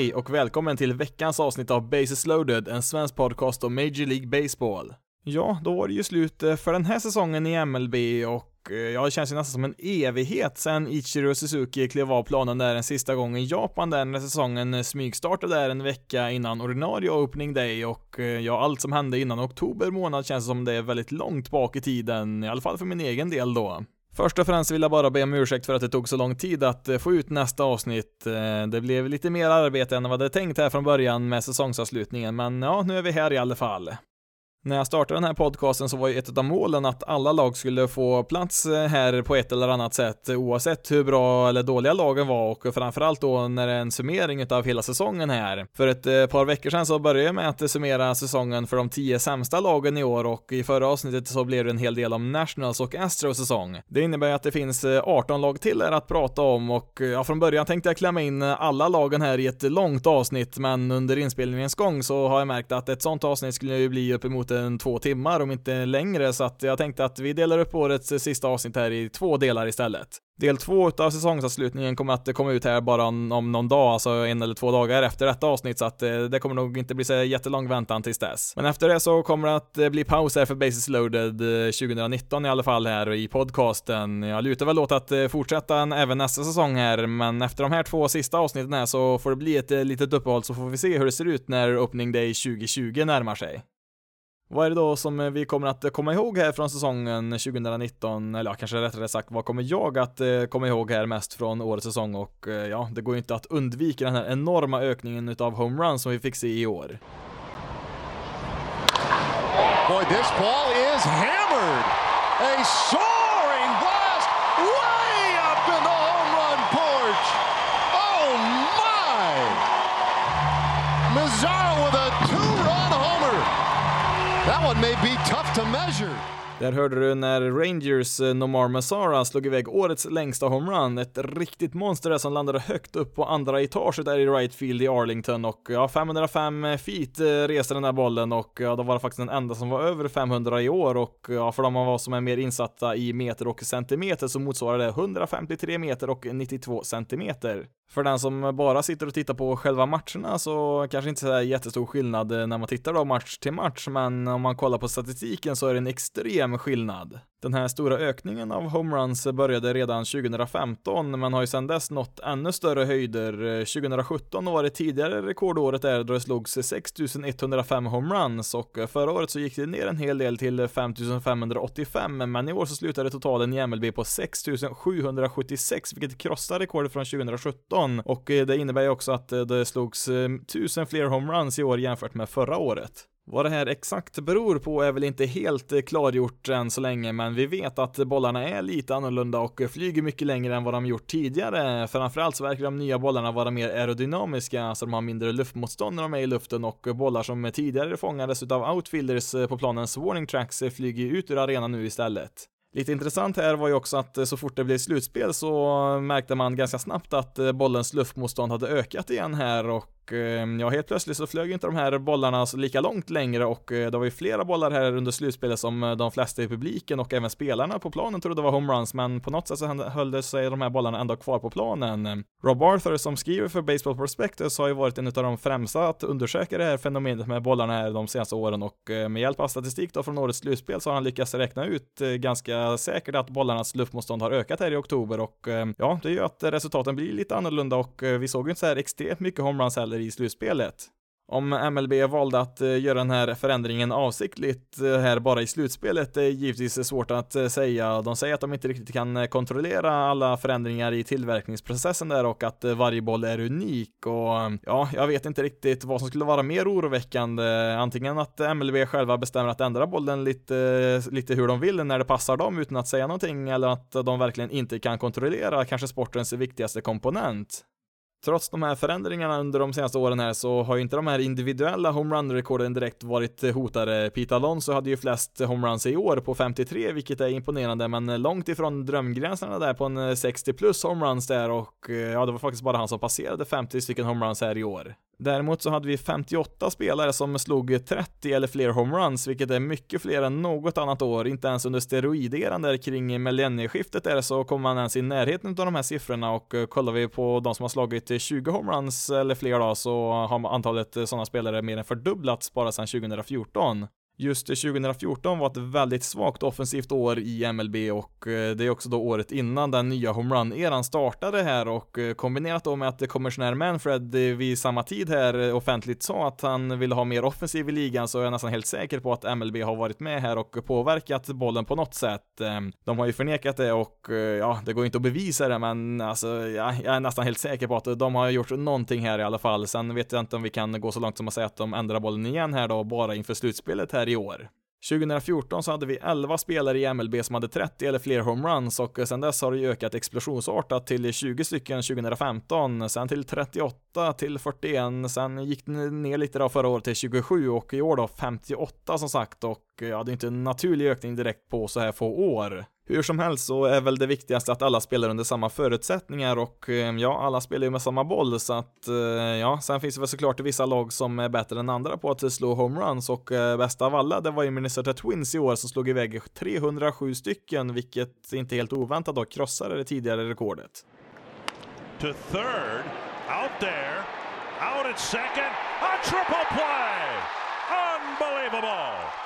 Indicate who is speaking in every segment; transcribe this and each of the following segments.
Speaker 1: Hej och välkommen till veckans avsnitt av Bases loaded, en svensk podcast om Major League Baseball. Ja, då var det ju slut eh, för den här säsongen i MLB och eh, ja, det känns ju nästan som en evighet sedan Ichiro Suzuki klev av planen där en sista gång i Japan där när säsongen eh, smygstartade där en vecka innan ordinarie opening day och ja, allt som hände innan oktober månad känns som det är väldigt långt bak i tiden, i alla fall för min egen del då. Först och främst vill jag bara be om ursäkt för att det tog så lång tid att eh, få ut nästa avsnitt. Eh, det blev lite mer arbete än vad jag hade tänkt här från början med säsongsavslutningen, men ja, nu är vi här i alla fall. När jag startade den här podcasten så var ju ett av målen att alla lag skulle få plats eh, här på ett eller annat sätt oavsett hur bra eller dåliga lagen var och framförallt då när det är en summering av hela säsongen här. För ett eh, par veckor sedan så började jag med att summera säsongen för de tio sämsta lagen i år och i förra avsnittet så blev det en hel del om Nationals och Astros säsong. Det innebär att det finns eh, 18 lag till här att prata om och ja, från början tänkte jag klämma in alla lagen här i ett långt avsnitt men under inspelningens gång så har jag märkt att ett sånt avsnitt skulle ju bli uppemot en två timmar, om inte längre, så att jag tänkte att vi delar upp årets sista avsnitt här i två delar istället. Del två av säsongsavslutningen kommer att komma ut här bara om någon dag, alltså en eller två dagar efter detta avsnitt, så att eh, det kommer nog inte bli så jättelång väntan tills dess. Men efter det så kommer det att eh, bli paus här för Basis loaded eh, 2019 i alla fall här i podcasten. Jag lutar väl åt att fortsätta även nästa säsong här, men efter de här två sista avsnitten här så får det bli ett litet uppehåll så får vi se hur det ser ut när Opening Day 2020 närmar sig. Vad är det då som eh, vi kommer att eh, komma ihåg här från säsongen 2019, eller ja, kanske rättare sagt, vad kommer jag att eh, komma ihåg här mest från årets säsong och ja, det går ju inte att undvika den här enorma ökningen utav homeruns som vi fick se i år. Boy, this ball is hammered! A soaring may be tough to measure. Där hörde du när Rangers eh, Nomar Masara slog iväg årets längsta homerun, ett riktigt monster där som landade högt upp på andra etaget där i right field i Arlington och ja, 505 feet eh, reste den där bollen och ja, då var det faktiskt den enda som var över 500 i år och ja, för de av oss som är mer insatta i meter och centimeter så motsvarar det 153 meter och 92 centimeter. För den som bara sitter och tittar på själva matcherna så kanske inte så jättestor skillnad eh, när man tittar då match till match, men om man kollar på statistiken så är det en extrem skillnad. Den här stora ökningen av homeruns började redan 2015, men har ju sedan dess nått ännu större höjder. Eh, 2017 var det tidigare rekordåret där då det slogs 6105 homeruns och eh, förra året så gick det ner en hel del till 5585, men i år så slutade totalen i MLB på 6776, vilket krossar rekordet från 2017 och eh, det innebär ju också att eh, det slogs eh, tusen fler homeruns i år jämfört med förra året. Vad det här exakt beror på är väl inte helt klargjort än så länge, men vi vet att bollarna är lite annorlunda och flyger mycket längre än vad de gjort tidigare. Framförallt så verkar de nya bollarna vara mer aerodynamiska, så de har mindre luftmotstånd när de är i luften och bollar som tidigare fångades av outfielders på planens warning tracks flyger ut ur arenan nu istället. Lite intressant här var ju också att eh, så fort det blev slutspel så eh, märkte man ganska snabbt att eh, bollens luftmotstånd hade ökat igen här och Ehm, ja, helt plötsligt så flög inte de här bollarna lika långt längre och eh, det var ju flera bollar här under slutspelet som eh, de flesta i publiken och även spelarna på planen trodde var homeruns, men på något sätt så höll det sig de här bollarna ändå kvar på planen. Rob Arthur som skriver för Baseball Prospectus har ju varit en av de främsta att undersöka det här fenomenet med bollarna här de senaste åren och eh, med hjälp av statistik då från årets slutspel så har han lyckats räkna ut ganska säkert att bollarnas luftmotstånd har ökat här i oktober och ja, det gör att resultaten blir lite annorlunda och vi såg ju inte så här extremt mycket homeruns heller i slutspelet. Om MLB valde att eh, göra den här förändringen avsiktligt eh, här bara i slutspelet är givetvis svårt att eh, säga. De säger att de inte riktigt kan kontrollera alla förändringar i tillverkningsprocessen där och att varje boll är unik och ja, jag vet inte riktigt vad som skulle vara mer oroväckande. Antingen att MLB själva bestämmer att ändra bollen lite, lite hur de vill när det passar dem utan att säga någonting eller att de verkligen inte kan kontrollera kanske sportens viktigaste komponent. Trots de här förändringarna under de senaste åren här så har ju inte de här individuella homerun-rekorden direkt varit hotade. Pete Alonso hade ju flest homeruns i år på 53, vilket är imponerande, men långt ifrån drömgränserna där på en 60 plus homeruns där och eh, ja, det var faktiskt bara han som passerade 50 stycken homeruns här i år. Däremot så hade vi 58 spelare som slog 30 eller fler homeruns, vilket är mycket fler än något annat år. Inte ens under steroideran där kring millennieskiftet är det så kommer man ens i närheten av de här siffrorna och eh, kollar vi på de som har slagit 20 homeruns eller fler då så har antalet sådana spelare mer än fördubblats bara sedan 2014. Just 2014 var ett väldigt svagt offensivt år i MLB och eh, det är också då året innan den nya homerun-eran startade här och eh, kombinerat då med att kommissionär Manfred eh, vid samma tid här offentligt sa att han ville ha mer offensiv i ligan så är jag nästan helt säker på att MLB har varit med här och påverkat bollen på något sätt. Ehm, de har ju förnekat det och ja, det går inte att bevisa det men alltså ja, jag är nästan helt säker på att de har gjort någonting här i alla fall. Sen vet jag inte om vi kan gå så långt som att säga att de ändrar bollen igen här då bara inför slutspelet här i år. 2014 så hade vi 11 spelare i MLB som hade 30 eller fler homeruns och sen dess har det ju ökat explosionsartat till 20 stycken 2015, sen till 38 till 41, sen gick det ner lite då förra året till 27 och i år då 58 som sagt och Eh, ja, det är inte en naturlig ökning direkt på så här få år. Hur som helst så är väl det viktigaste att alla spelar under samma förutsättningar och eh, ja, alla spelar ju med samma boll så att eh, ja, sen finns det väl såklart vissa lag som är bättre än andra på att slå homeruns och bästa av alla, det var ju Minnesota Twins i år som slog iväg 307 stycken, vilket inte helt oväntat då krossade det tidigare rekordet. To third, out there, out at second, a triple play! Unbelievable!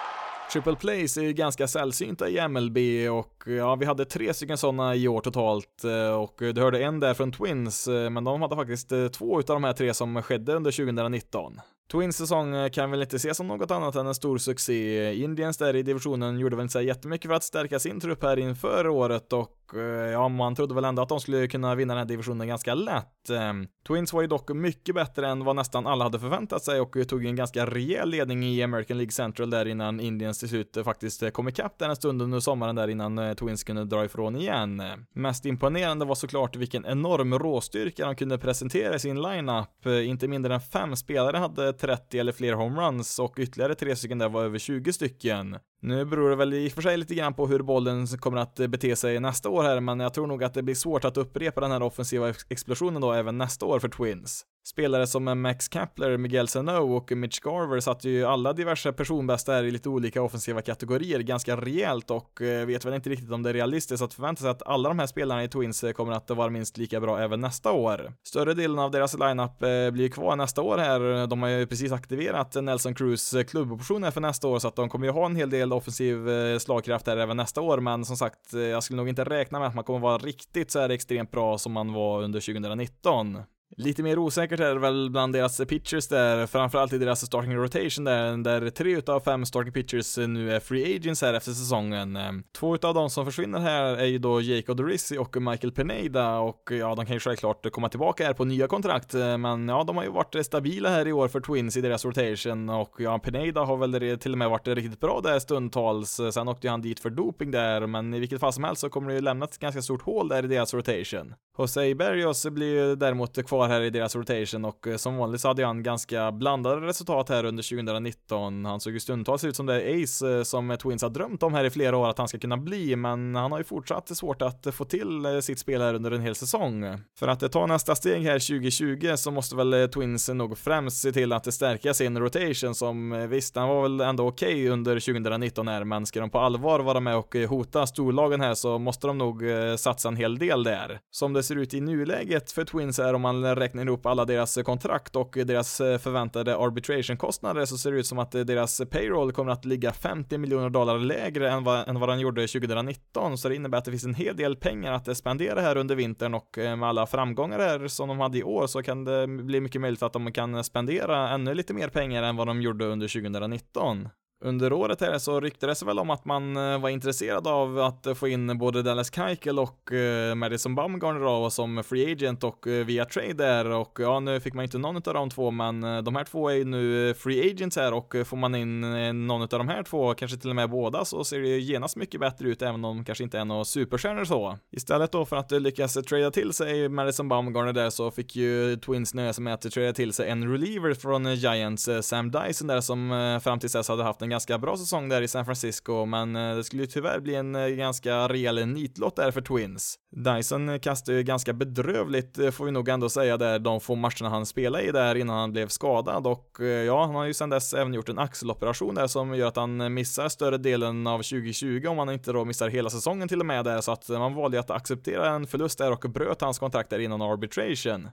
Speaker 1: Triple plays är ju ganska sällsynta i MLB och ja, vi hade tre stycken sådana i år totalt eh, och du hörde en där från Twins, eh, men de hade faktiskt eh, två utav de här tre som skedde under 2019. Twins säsong eh, kan väl inte ses som något annat än en stor succé. Indians där i divisionen gjorde väl inte så jättemycket för att stärka sin trupp här inför året och eh, ja, man trodde väl ändå att de skulle kunna vinna den här divisionen ganska lätt. Ehm, Twins var ju dock mycket bättre än vad nästan alla hade förväntat sig och tog en ganska rejäl ledning i American League Central där innan Indians till slut eh, faktiskt kom ikapp där en stund under sommaren där innan Twins kunde dra ifrån igen. Mest imponerande var såklart vilken enorm råstyrka de kunde presentera i sin lineup. Inte mindre än fem spelare hade 30 eller fler homeruns och ytterligare tre stycken där var över 20 stycken. Nu beror det väl i och för sig lite grann på hur bollen kommer att eh, bete sig nästa år här, men jag tror nog att det blir svårt att upprepa den här offensiva explosionen då även nästa år för Twins. Spelare som Max Kapler, Miguel Sano och Mitch Garver satte ju alla diverse personbästa här i lite olika offensiva kategorier ganska rejält och eh, vet väl inte riktigt om det är realistiskt att förvänta sig att alla de här spelarna i Twins eh, kommer att vara minst lika bra även nästa år. Större delen av deras lineup eh, blir kvar nästa år här. De har ju precis aktiverat Nelson Cruz eh, klubboption för nästa år så att de kommer ju ha en hel del offensiv slagkraft här även nästa år men som sagt, jag skulle nog inte räkna med att man kommer vara riktigt så här extremt bra som man var under 2019. Lite mer osäkert är det väl bland deras pitchers där, framförallt i deras starting rotation där, där tre utav fem starting pitchers nu är free agents här efter säsongen. Ehm, två utav de som försvinner här är ju då Jake Odorizzi och Michael Pineda och ja, de kan ju självklart komma tillbaka här på nya kontrakt, eh, men ja, de har ju varit stabila här i år för Twins i deras rotation och ja, Pineda har väl till och med varit riktigt bra där stundtals. Sen åkte ju han dit för doping där, men i vilket fall som helst så kommer det ju lämna ett ganska stort hål där i deras rotation. Jose Berrios blir ju däremot kvar här i deras rotation och eh, som vanligt så hade han ganska blandade resultat här under 2019. Han såg ju stundtals ut som det Ace eh, som Twins har drömt om här i flera år att han ska kunna bli, men han har ju fortsatt svårt att eh, få till sitt spel här under en hel säsong. För att ta nästa steg här 2020 så måste väl Twins nog främst se till att stärka sin rotation som visst, han var väl ändå okej okay under 2019 här, men ska de på allvar vara med och hota storlagen här så måste de nog satsa en hel del där. Som det ser ut i nuläget för Twins är om man räknar ihop alla deras kontrakt och deras eh, förväntade arbitration-kostnader så ser det ut som att eh, deras payroll kommer att ligga 50 miljoner dollar lägre än vad, än vad den gjorde 2019 så det innebär att det finns en hel del pengar att eh, spendera här under vintern och med alla framgångar här som de hade i år så kan det bli mycket möjligt att de kan spendera ännu lite mer pengar än vad de gjorde under 2019. Under året här så ryktades det väl om att man eh, var intresserad av att eh, få in både Dallas Keuchel och eh, Madison Bumgarner då som free agent och via trade där och ja, nu fick man inte någon av de två, men de här två är ju nu free agents här och får man in någon av de här två, kanske till och med båda, så ser det ju genast mycket bättre ut, även om de kanske inte är några superstjärnor så. Istället då för att lyckas trada till sig Madison Bumgarner där så fick ju Twins nöja sig med att trada till sig en reliever från Giants, Sam Dyson där som fram tills dess hade haft en ganska bra säsong där i San Francisco, men eh, det skulle ju tyvärr bli en eh, ganska rejäl nitlott där för Twins. Dyson kastade ju ganska bedrövligt, eh, får vi nog ändå säga där, de få matcherna han spelade i där innan han blev skadad och ja, han har ju sedan dess även gjort en axeloperation där som gör att han missar större delen av 2020 om han inte då missar hela säsongen till och med där, så att man valde att acceptera en förlust där och bröt hans kontrakt där innan arbitration.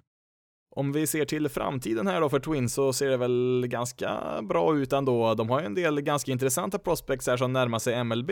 Speaker 1: Om vi ser till framtiden här då för Twins så ser det väl ganska bra ut ändå. De har ju en del ganska intressanta prospects här som närmar sig MLB.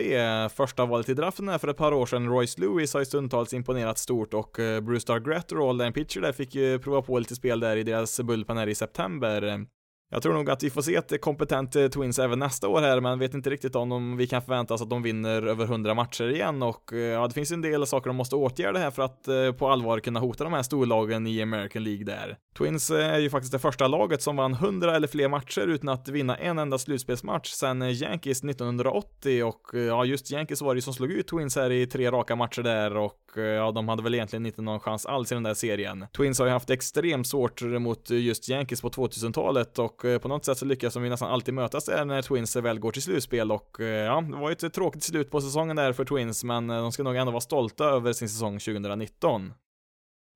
Speaker 1: Första valet i draften här för ett par år sedan, Royce Lewis har ju stundtals imponerat stort och eh, Bruce Dargretterall, en pitcher där, fick ju prova på lite spel där i deras bullpen här i september. Jag tror nog att vi får se ett kompetent eh, Twins även nästa år här, men vet inte riktigt om vi kan förvänta oss att de vinner över 100 matcher igen och eh, ja, det finns en del saker de måste åtgärda här för att eh, på allvar kunna hota de här storlagen i American League där. Twins eh, är ju faktiskt det första laget som vann 100 eller fler matcher utan att vinna en enda slutspelsmatch sedan Yankees 1980 och ja, just Yankees var det ju som slog ut Twins här i tre raka matcher där och ja, de hade väl egentligen inte någon chans alls i den där serien. Twins har ju haft extremt svårt mot just Yankees på 2000-talet och och eh, på något sätt så lyckas de ju nästan alltid mötas där när Twins väl går till slutspel och eh, ja, det var ju ett tråkigt slut på säsongen där för Twins, men eh, de ska nog ändå vara stolta över sin säsong 2019.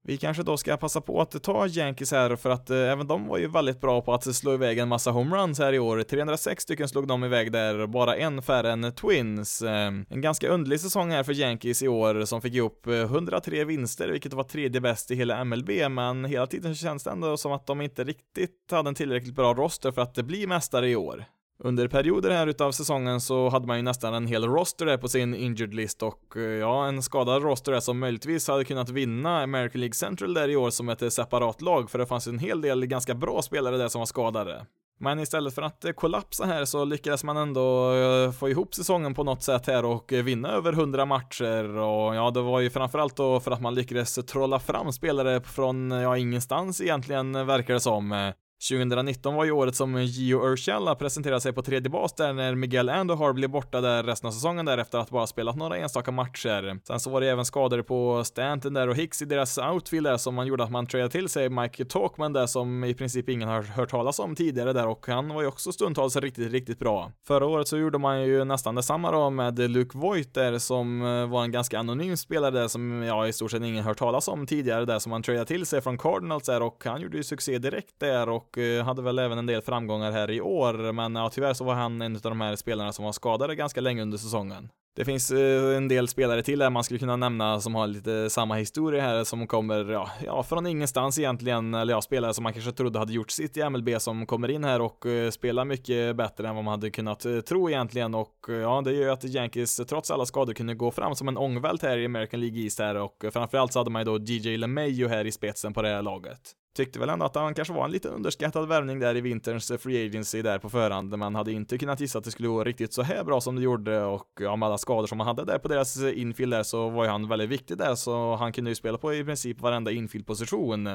Speaker 1: Vi kanske då ska passa på att ta Yankees här för att eh, även de var ju väldigt bra på att slå iväg en massa homeruns här i år. 306 stycken slog de iväg där, bara en färre än Twins. Eh, en ganska underlig säsong här för Yankees i år som fick ihop eh, 103 vinster, vilket var tredje bäst i hela MLB, men hela tiden känns det ändå som att de inte riktigt hade en tillräckligt bra roster för att bli mästare i år. Under perioder här utav säsongen så hade man ju nästan en hel roster där på sin injured list och eh, ja, en skadad roster där som möjligtvis hade kunnat vinna American League Central där i år som ett eh, separat lag för det fanns en hel del ganska bra spelare där som var skadade. Men istället för att eh, kollapsa här så lyckades man ändå få ihop säsongen på något sätt här och vinna över 100 matcher och ja, det var ju framförallt då för att man lyckades trolla fram spelare från, ja, ingenstans egentligen verkar det som. 2019 var ju året som Gio Urshela presenterade sig på tredje bas där när Miguel Andujar blev borta där resten av säsongen där efter att bara spelat några enstaka matcher. Sen så var det även skador på Stanton där och Hicks i deras outfield där som man gjorde att man tradade till sig Mike Talkman där som i princip ingen har hört talas om tidigare där och han var ju också stundtals riktigt, riktigt bra. Förra året så gjorde man ju nästan detsamma då med Luke Voigt där som eh, var en ganska anonym spelare där som ja, i stort sett ingen hört talas om tidigare där som man tradade till sig från Cardinals där och han gjorde ju succé direkt där och och eh, hade väl även en del framgångar här i år, men ja, tyvärr så var han en av de här spelarna som var skadade ganska länge under säsongen. Det finns eh, en del spelare till här man skulle kunna nämna som har lite samma historia här som kommer, ja, ja från ingenstans egentligen, eller ja, spelare som man kanske trodde hade gjort sitt i MLB som kommer in här och eh, spelar mycket bättre än vad man hade kunnat tro egentligen och ja, det gör ju att Yankees trots alla skador kunde gå fram som en ångvält här i American League East här och framförallt så hade man ju då DJ LeMayo här i spetsen på det här laget. Tyckte väl ändå att han kanske var en lite underskattad värvning där i vinterns eh, free agency där på förhand. Man hade inte kunnat gissa att det skulle gå riktigt så här bra som det gjorde och ja, med alla skador som han hade där på deras eh, infield där så var ju han väldigt viktig där så han kunde ju spela på i princip varenda infieldposition.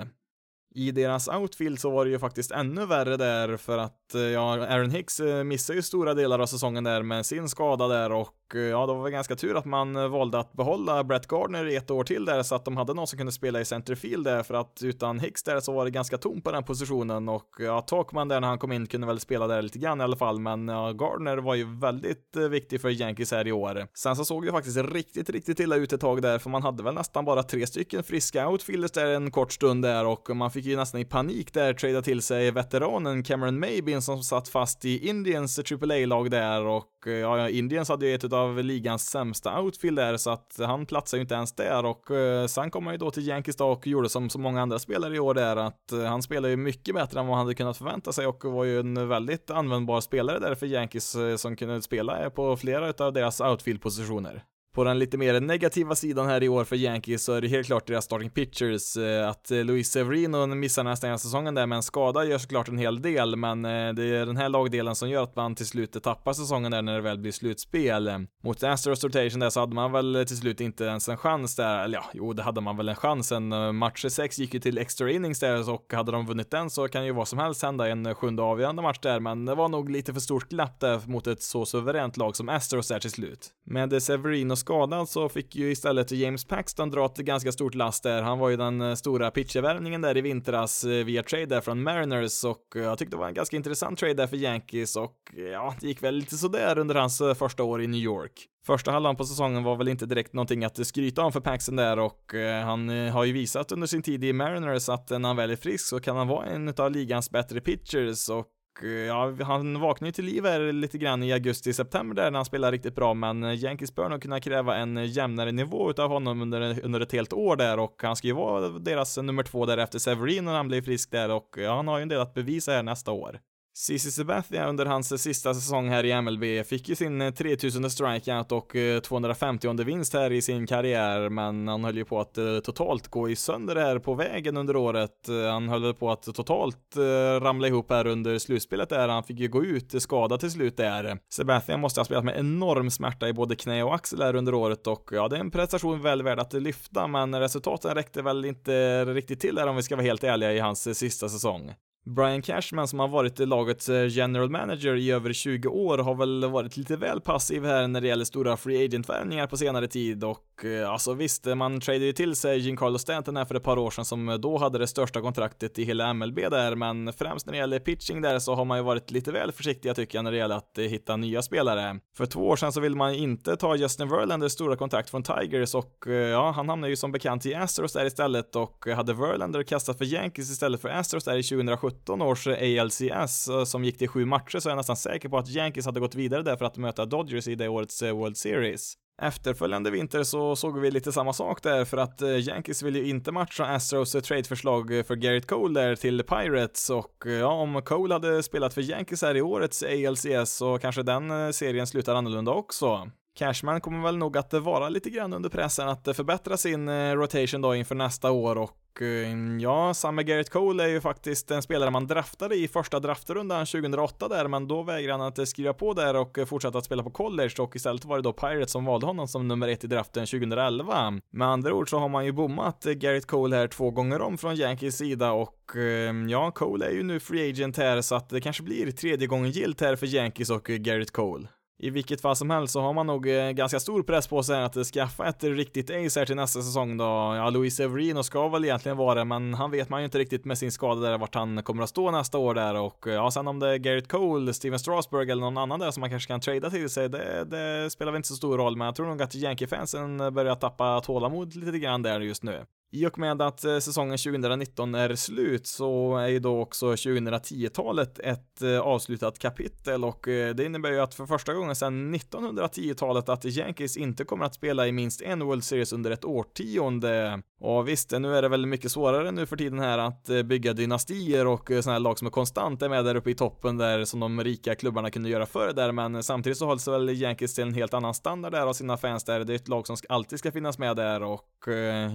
Speaker 1: I deras outfield så var det ju faktiskt ännu värre där för att eh, ja, Aaron Hicks missade ju stora delar av säsongen där med sin skada där och Eh, ja, det var väl ganska tur att man eh, valde att behålla Brett Gardner i ett år till där så att de hade någon som kunde spela i centerfield där för att utan Hicks där så var det ganska tomt på den positionen och ja, Talkman där när han kom in kunde väl spela där lite grann i alla fall men ja, Gardner var ju väldigt eh, viktig för Yankees här i år. Sen så såg det faktiskt riktigt, riktigt illa ut ett tag där för man hade väl nästan bara tre stycken friska outfielders där en kort stund där och man fick ju nästan i panik där tradea till sig veteranen Cameron Maybin som satt fast i Indians AAA-lag där och och eh, ja, Indians hade ju ett av ligans sämsta outfield där, så att han platsar ju inte ens där och eh, sen kom han ju då till Yankees då och gjorde som så många andra spelare i år där, att eh, han spelar ju mycket bättre än vad han hade kunnat förvänta sig och var ju en väldigt användbar spelare där för Yankees eh, som kunde spela på flera av deras outfield-positioner. På den lite mer negativa sidan här i år för Yankees så är det helt klart deras starting pitchers. Eh, att eh, Luis Severino missar nästan hela säsongen där med en skada gör såklart en hel del, men eh, det är den här lagdelen som gör att man till slut tappar säsongen där när det väl blir slutspel. Mot Astros rotation där så hade man väl till slut inte ens en chans där, eller ja, jo det hade man väl en chans. En match 6 gick ju till extra innings där och hade de vunnit den så kan ju vad som helst hända i en sjunde avgörande match där, men det var nog lite för stort glapp där mot ett så suveränt lag som Astros där till slut. Med Severino skadad så fick ju istället James Paxton dra ett ganska stort last där. Han var ju den eh, stora pitchervärvningen där i vintras eh, via trade där från Mariners och eh, jag tyckte det var en ganska intressant trade där för Yankees och ja, det gick väl lite sådär under hans första år i New York. Första halvan på säsongen var väl inte direkt någonting att skryta om för Paxton där och han har ju visat under sin tid i Mariners att när han väl är frisk så kan han vara en av ligans bättre pitchers och Eh, ja, han vaknade ju till liv här lite grann i augusti-september där när han spelade riktigt bra, men eh, Yankees bör nog kunna kräva en eh, jämnare nivå utav honom under, under ett helt år där och han ska ju vara deras nummer två där efter Severin när han blir frisk där och ja, han har ju en del att bevisa här nästa år. CC Sabathia under hans sista säsong här i MLB fick ju sin eh, 3000 strikeout och eh, 250 vinst här i sin karriär, men han höll ju på att eh, totalt gå i sönder här på vägen under året. Han höll på att totalt ramla ihop här under slutspelet där. Han fick ju gå ut skadad till slut där. Sabathia måste ha spelat med enorm smärta i både knä och axel här under året och ja, det är en prestation väl värd att lyfta, men resultaten räckte väl inte riktigt till där om vi ska vara helt ärliga i hans sista säsong. Brian Cashman som har varit lagets eh, general manager i över 20 år har väl varit lite väl passiv här när det gäller stora free agent-värvningar på senare tid och Eh, alltså visst, eh, man tradade ju till sig Giancarlo Stanton här för ett par år sedan som eh, då hade det största kontraktet i hela MLB där, men främst när det gäller pitching där så har man ju varit lite väl försiktiga tycker jag när det gäller att hitta nya spelare. För två år sedan så ville man inte ta Justin Verlanders stora kontrakt från Tigers och ja, han hamnade ju som bekant i Astros där istället och hade Verlander kastat för Yankees istället för Astros där i 2017 års ALCS som gick till sju matcher så är jag nästan säker på att Yankees hade gått vidare där för att möta Dodgers i det årets World Series. Efterföljande vinter så såg vi lite samma sak där för att eh, Yankees vill ju inte matcha Astros eh, tradeförslag eh, för Garrett Cole där till Pirates och ja, om Cole hade spelat för Yankees här i årets ALCS så kanske den serien slutar annorlunda också. Cashman kommer väl nog att vara lite grann under pressen att förbättra sin eh, rotation då inför nästa år och eh, ja, Samme Garrett Cole är ju faktiskt en spelare man draftade i första draftrundan 2008 där, men då vägrade han att skriva på där och fortsätta att spela på college och istället var det då Pirates som valde honom som nummer ett i draften 2011. Med andra ord så har man ju bommat Garrett Cole här två gånger om från Yankees sida och eh, ja, Cole är ju nu free agent här så att det kanske blir tredje gången gilt här för Yankees och Garrett Cole. I vilket fall som helst så har man nog eh, ganska stor press på sig att skaffa ett riktigt ace här till nästa säsong då. Ja, Luis Severino ska väl egentligen vara det, men han vet man ju inte riktigt med sin skada där vart han kommer att stå nästa år där och eh, ja, sen om det är Garrett Cole, Steven Strasburg eller någon annan där som man kanske kan trada till sig, det, det spelar väl inte så stor roll, men jag tror nog att Yankee-fansen börjar tappa tålamod lite grann där just nu. I och med att eh, säsongen 2019 är slut så är ju då också 2010-talet ett eh, avslutat kapitel och eh, det innebär ju att för första gången sedan 1910-talet att Yankees inte kommer att spela i minst en World Series under ett årtionde. Och visst, nu är det väl mycket svårare nu för tiden här att bygga dynastier och sådana här lag som är konstant är med där uppe i toppen där som de rika klubbarna kunde göra förr där, men samtidigt så hålls väl Yankees till en helt annan standard där av sina fans där. Det är ett lag som alltid ska finnas med där och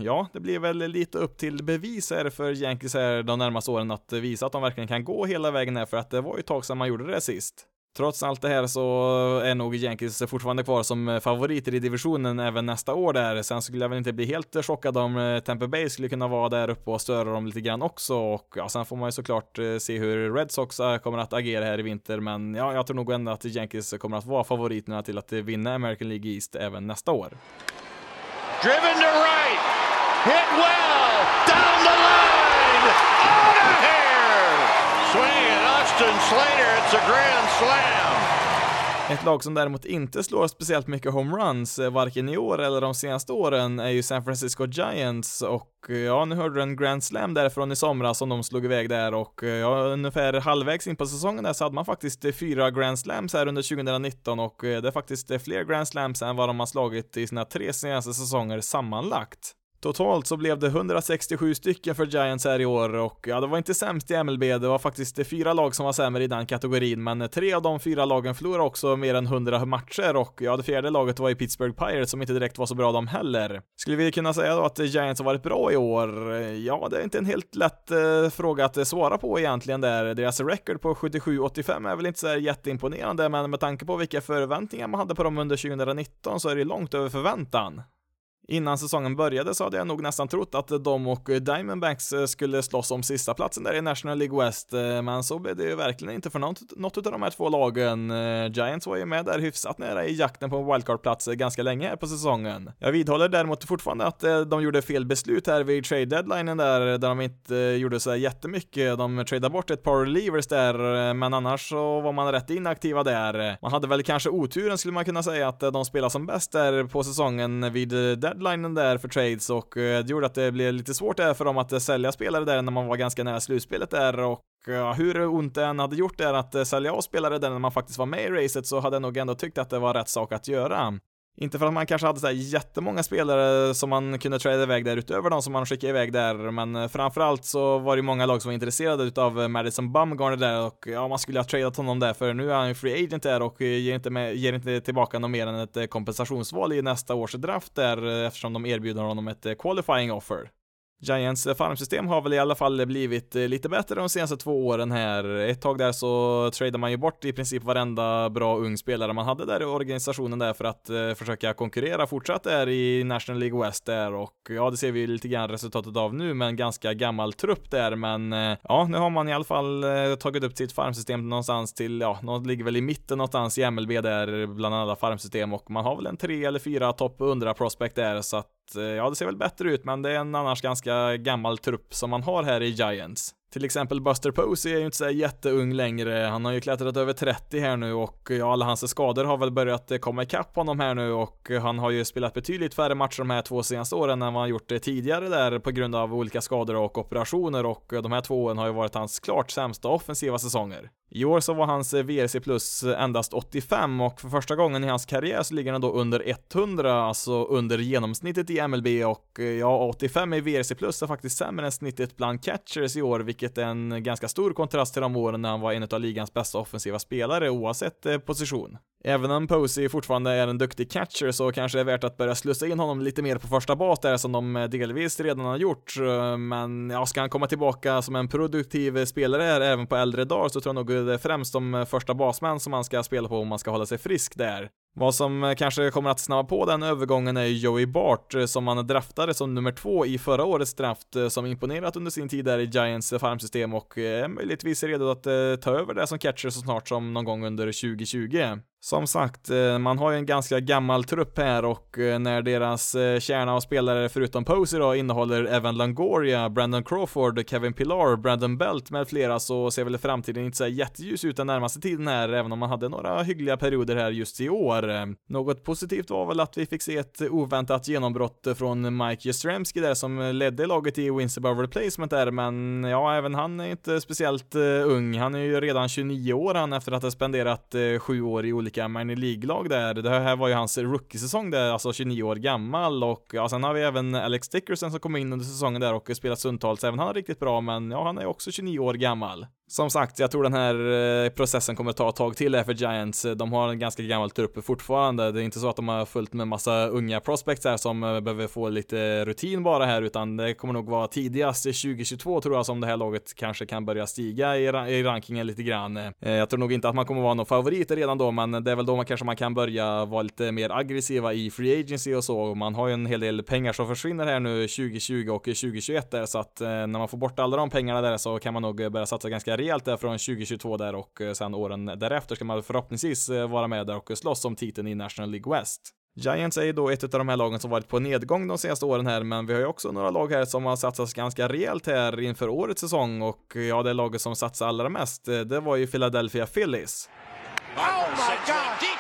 Speaker 1: ja, det blir väl lite upp till bevis här för Yankees här de närmaste åren att visa att de verkligen kan gå hela vägen här för att det var ju ett tag sedan man gjorde det sist. Trots allt det här så är nog Yankees fortfarande kvar som favoriter i divisionen även nästa år där. Sen skulle jag väl inte bli helt chockad om eh, Tampa Bay skulle kunna vara där uppe och störa dem lite grann också. Och ja, sen får man ju såklart eh, se hur Red Sox eh, kommer att agera här i vinter. Men ja, jag tror nog ändå att Yankees kommer att vara favoriterna till att vinna American League East även nästa år. Driven to right. Hit well. Down the line. Out of here. Swing and Austin Slater. It's a grand slam. Ett lag som däremot inte slår speciellt mycket homeruns, eh, varken i år eller de senaste åren, är ju San Francisco Giants och eh, ja, nu hörde du en Grand Slam därifrån i somras som de slog iväg där och eh, ja, ungefär halvvägs in på säsongen där så hade man faktiskt fyra Grand Slams här under 2019 och det är faktiskt fler Grand Slams än vad de har slagit i sina tre senaste säsonger sammanlagt. Totalt så blev det 167 stycken för Giants här i år och ja, det var inte sämst i MLB, det var faktiskt fyra lag som var sämre i den kategorin, men tre av de fyra lagen förlorade också mer än 100 matcher och ja, det fjärde laget var i Pittsburgh Pirates som inte direkt var så bra de heller. Skulle vi kunna säga då att Giants har varit bra i år? Ja, det är inte en helt lätt eh, fråga att svara på egentligen där. Deras record på 77-85 är väl inte så här jätteimponerande, men med tanke på vilka förväntningar man hade på dem under 2019 så är det långt över förväntan. Innan säsongen började så hade jag nog nästan trott att de och Diamondbacks eh, skulle slåss om sista platsen där i National League West, eh, men så blev det ju verkligen inte för något, något av de här två lagen. Eh, Giants var ju med där hyfsat nära i jakten på en wildcard-plats ganska länge här på säsongen. Jag vidhåller däremot fortfarande att de gjorde fel beslut här vid trade deadlinen där, där de inte gjorde så jättemycket. De tradade bort ett par relievers där, men annars så var man rätt inaktiva där. Man hade väl kanske oturen skulle man kunna säga att de spelade som bäst där på säsongen vid deadlinen där för trades och eh, det gjorde att det blev lite svårt där för dem att eh, sälja spelare där när man var ganska nära slutspelet där och eh, hur ont det än hade gjort där att sälja av spelare där när man faktiskt var med i racet så hade jag nog ändå tyckt att det var rätt sak att göra. Inte för att man kanske hade så här jättemånga spelare som man kunde trada iväg där utöver de som man skickade iväg där, men framförallt så var det många lag som var intresserade utav Madison Bumgarner där och ja, man skulle ha tradat honom där för nu är han ju free agent där och ger inte, med, ger inte tillbaka något mer än ett kompensationsval i nästa års draft där eftersom de erbjuder honom ett qualifying offer. Giants farmsystem har väl i alla fall blivit eh, lite bättre de senaste två åren här. Ett tag där så tradade man ju bort i princip varenda bra ung spelare man hade där i organisationen där för att eh, försöka konkurrera fortsatt där i National League West där och ja, det ser vi lite grann resultatet av nu med en ganska gammal trupp där, men eh, ja, nu har man i alla fall tagit upp sitt farmsystem någonstans till, ja, något ligger väl i mitten någonstans i MLB där bland alla farmsystem och man har väl en tre eller fyra topp 100 prospect där så att Eh, ja, det ser väl bättre ut, men det är en annars ganska gammal trupp som man har här i Giants. Till exempel Buster Posey är ju inte så jätteung längre, han har ju klättrat över 30 här nu och ja, alla hans skador har väl börjat eh, komma ikapp honom här nu och eh, han har ju spelat betydligt färre matcher de här två senaste åren än vad han gjort eh, tidigare där på grund av olika skador och operationer och de här två åren har ju varit hans klart sämsta offensiva säsonger. I år så var hans VRC plus endast 85 och för första gången i hans karriär så ligger han då under 100, alltså under genomsnittet i MLB och ja, 85 i VRC plus är faktiskt sämre än snittet bland catchers i år, vilket vilket är en ganska stor kontrast till de åren när han var en av ligans bästa offensiva spelare oavsett eh, position. Även om Posey fortfarande är en duktig catcher så kanske det är värt att börja slussa in honom lite mer på första bas där som de eh, delvis redan har gjort. Eh, men ja, ska han komma tillbaka som en produktiv spelare här även på äldre dagar så tror jag nog det är främst de första basmän som man ska spela på om man ska hålla sig frisk där. Vad som eh, kanske kommer att snabba på den övergången är Joey Bart eh, som man draftade som nummer två i förra årets draft eh, som imponerat under sin tid där i Giants farmsystem och är möjligtvis redo att ta över det som catcher så snart som någon gång under 2020. Som sagt, eh, man har ju en ganska gammal trupp här och eh, när deras eh, kärna och spelare förutom Posey då innehåller Evan Longoria, Brandon Crawford, Kevin Pillar, Brandon Belt med flera så ser väl framtiden inte så jätteljus ut den närmaste tiden här, även om man hade några hyggliga perioder här just i år. Något positivt var väl att vi fick se ett oväntat genombrott från Mike Jastrzemski där som ledde laget i wins above replacement där, men ja, även han är inte speciellt ung. Han är ju redan 29 år han efter att ha spenderat sju år i olika olika minor League-lag där. Det här var ju hans rookie-säsong där, alltså 29 år gammal och ja, sen har vi även Alex Dickerson som kom in under säsongen där och spelat stundtals, även han är riktigt bra, men ja, han är också 29 år gammal. Som sagt, jag tror den här eh, processen kommer ta ett tag till här för Giants. Eh, de har en ganska gammal trupp fortfarande. Det är inte så att de har fullt med massa unga prospects här som eh, behöver få lite rutin bara här, utan det kommer nog vara tidigast 2022 tror jag som det här laget kanske kan börja stiga i, rankingen lite grann. Jag tror nog inte att man kommer vara någon favorit redan då, men det är väl då man kanske man kan börja vara lite mer aggressiva i free agency och så. Man har ju en hel del pengar som försvinner här nu 2020 och 2021 där, så att när man får bort alla de pengarna där så kan man nog börja satsa ganska rejält där från 2022 där och eh, sen åren därefter ska man förhoppningsvis eh, vara med där och eh, slåss om titeln i National League West. Giants är ju då ett av de här lagen som varit på nedgång de senaste åren här, men vi har ju också några lag här som har satsat ganska rejält här inför årets säsong och ja, det laget som satsade allra mest, det var ju Philadelphia Phillies. Oh my God!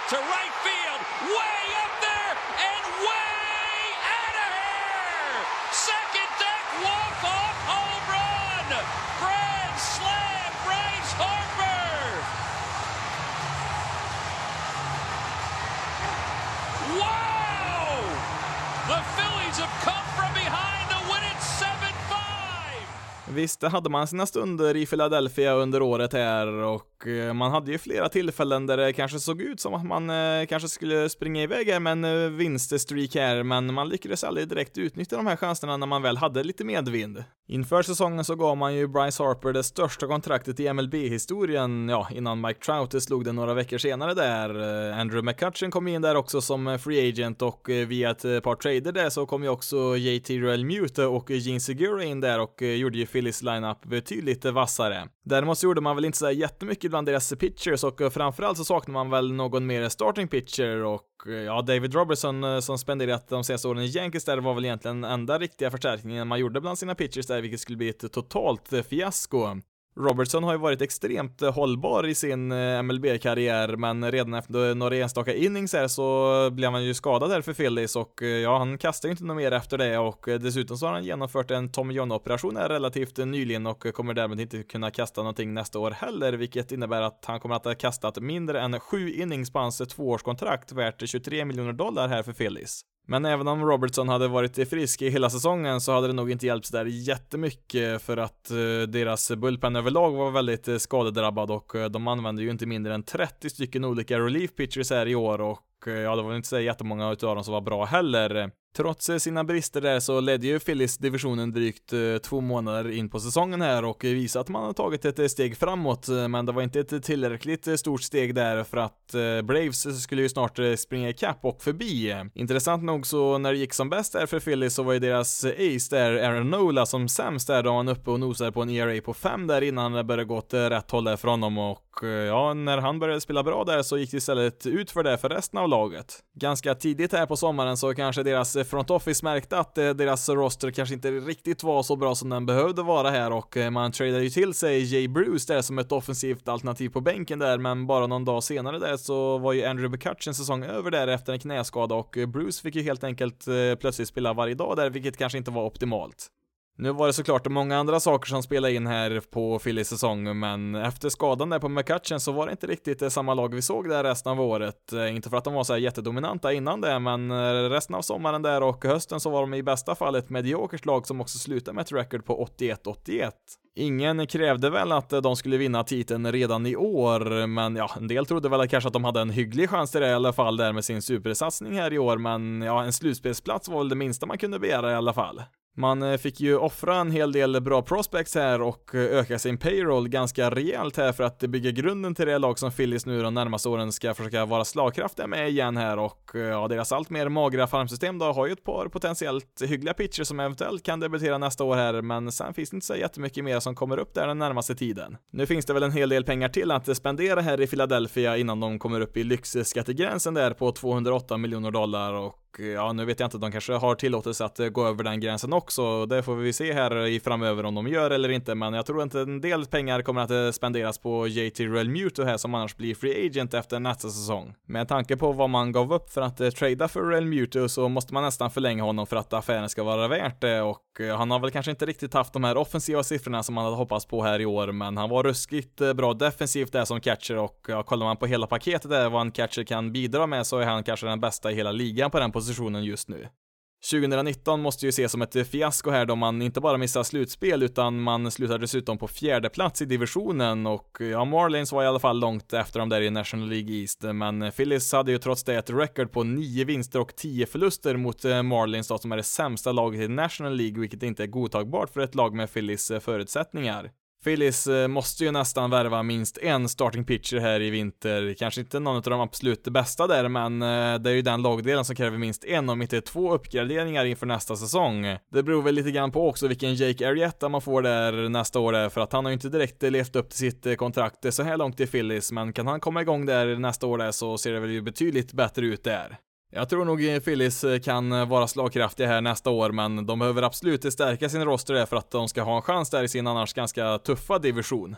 Speaker 1: Visst, det hade man sina stunder i Philadelphia under året här och eh, man hade ju flera tillfällen där det kanske såg ut som att man eh, kanske skulle springa iväg här med en eh, vinststreak här, men man lyckades aldrig direkt utnyttja de här chanserna när man väl hade lite medvind. Inför säsongen så gav man ju Bryce Harper det största kontraktet i MLB-historien, ja, innan Mike Trout slog det några veckor senare där. Eh, Andrew McCutchen kom in där också som eh, free agent och eh, via ett par trader där så kom ju också JT RealMute och Gene Segura in där och gjorde ju Phillies lineup betydligt vassare. Däremot så gjorde man väl inte så jättemycket bland deras pitchers och framförallt så saknar man väl någon mer starting pitcher och Eh, ja, David Robertson eh, som spenderat de senaste åren i Yankees där var väl egentligen enda riktiga förstärkningen man gjorde bland sina pitchers där, vilket skulle bli ett totalt eh, fiasko. Robertson har ju varit extremt eh, hållbar i sin eh, MLB-karriär, men redan efter några enstaka innings här så blev han ju skadad här för Phillies och eh, ja, han kastar ju inte något mer efter det och dessutom så har han genomfört en Tom John-operation här relativt nyligen och kommer därmed inte kunna kasta någonting nästa år heller, vilket innebär att han kommer att ha kastat mindre än sju innings på hans tvåårskontrakt värt 23 miljoner dollar här för Phillies. Men även om Robertson hade varit frisk i hela säsongen så hade det nog inte hjälpt där jättemycket för att eh, deras bullpen överlag var väldigt eh, skadedrabbad och eh, de använde ju inte mindre än 30 stycken olika relief pitchers här i år och Eh, ja, det var inte så jättemånga utav dem som var bra heller. Trots eh, sina brister där så ledde ju Phillies divisionen drygt eh, två månader in på säsongen här och visade att man har tagit ett steg framåt, men det var inte ett tillräckligt stort steg där för att Braves skulle ju snart springa ikapp och förbi. Intressant nog så när det gick som bäst där för Phillies så var ju deras ace där, Aaron Nola, som sämst där, då han uppe och nosade på en ERA på 5 där innan det började gå åt rätt håll där för honom och ja, när han började spela bra där så gick det istället ut för det för resten av laget. Ganska tidigt här på sommaren så kanske deras front office märkte att eh, deras roster kanske inte riktigt var så bra som den behövde vara här och eh, man tradade ju till sig Jay Bruce där som ett offensivt alternativ på bänken där, men bara någon dag senare där så var ju Andrew McCutchen säsong över där efter en knäskada och eh, Bruce fick ju helt enkelt plötsligt spela varje dag där, vilket kanske inte var optimalt. Nu var det såklart många andra saker som spelade in här på Phillies säsong, men efter skadan där på McCutchen så var det inte riktigt eh, samma lag vi såg där resten av året. Eh, inte för att de var så här jättedominanta innan det, men eh, resten av sommaren där och hösten så var de i bästa fall ett mediokert lag som också slutade med ett record på 81-81. Ingen krävde väl att de skulle vinna titeln redan i år, men ja, en del trodde väl kanske att de hade en hygglig chans till det i alla fall där med sin supersatsning här i år, men ja, en slutspelsplats var väl det minsta man kunde begära i alla fall. Man eh, fick ju offra en hel del bra prospects här och eh, öka sin payroll ganska rejält här för att bygga grunden till det lag som Phillies nu de närmaste åren ska försöka vara slagkraftiga med igen här och eh, ja, deras allt mer magra farmsystem då har ju ett par potentiellt hyggliga pitcher som eventuellt kan debutera nästa år här, men sen finns det inte så jättemycket mer som kommer upp där den närmaste tiden. Nu finns det väl en hel del pengar till att spendera här i Philadelphia innan de kommer upp i lyxskattegränsen där på 208 miljoner dollar och Eh, ja, nu vet jag inte, de kanske har tillåtelse att eh, gå över den gränsen också. Det får vi se här i framöver om de gör eller inte, men jag tror inte en del pengar kommer att eh, spenderas på JT Realmuto här som annars blir free agent efter nästa säsong. Med tanke på vad man gav upp för att trada för Realmuto så måste man nästan förlänga honom för att affären ska vara värt det och han har väl kanske inte riktigt haft de här offensiva siffrorna som man hade hoppats på här i år, men han var ruskigt bra defensivt där som catcher och ja, kollar man på hela paketet där vad en catcher kan bidra med så är han kanske den bästa i hela ligan på den positionen positionen just nu. 2019 måste ju ses som ett fiasko här då man inte bara missar slutspel utan man slutar dessutom på fjärde plats i divisionen och ja, Marlins var i alla fall långt efter dem där i National League East men Phillies hade ju trots det ett record på 9 vinster och 10 förluster mot eh, Marlins då som är det sämsta laget i National League vilket inte är godtagbart för ett lag med Phillies eh, förutsättningar. Phillies eh, måste ju nästan värva minst en starting pitcher här i vinter. Kanske inte någon av de absolut bästa där, men eh, det är ju den lagdelen som kräver minst en, om inte två uppgraderingar inför nästa säsong. Det beror väl lite grann på också vilken Jake Arrieta man får där nästa år där, för att han har ju inte direkt levt upp till sitt eh, kontrakt så här långt i Phillies, men kan han komma igång där nästa år där så ser det väl ju betydligt bättre ut där. Jag tror nog Phillies eh, kan eh, vara slagkraftiga här nästa år, men de behöver absolut stärka sin roster där för att de ska ha en chans där i sin annars ganska tuffa division.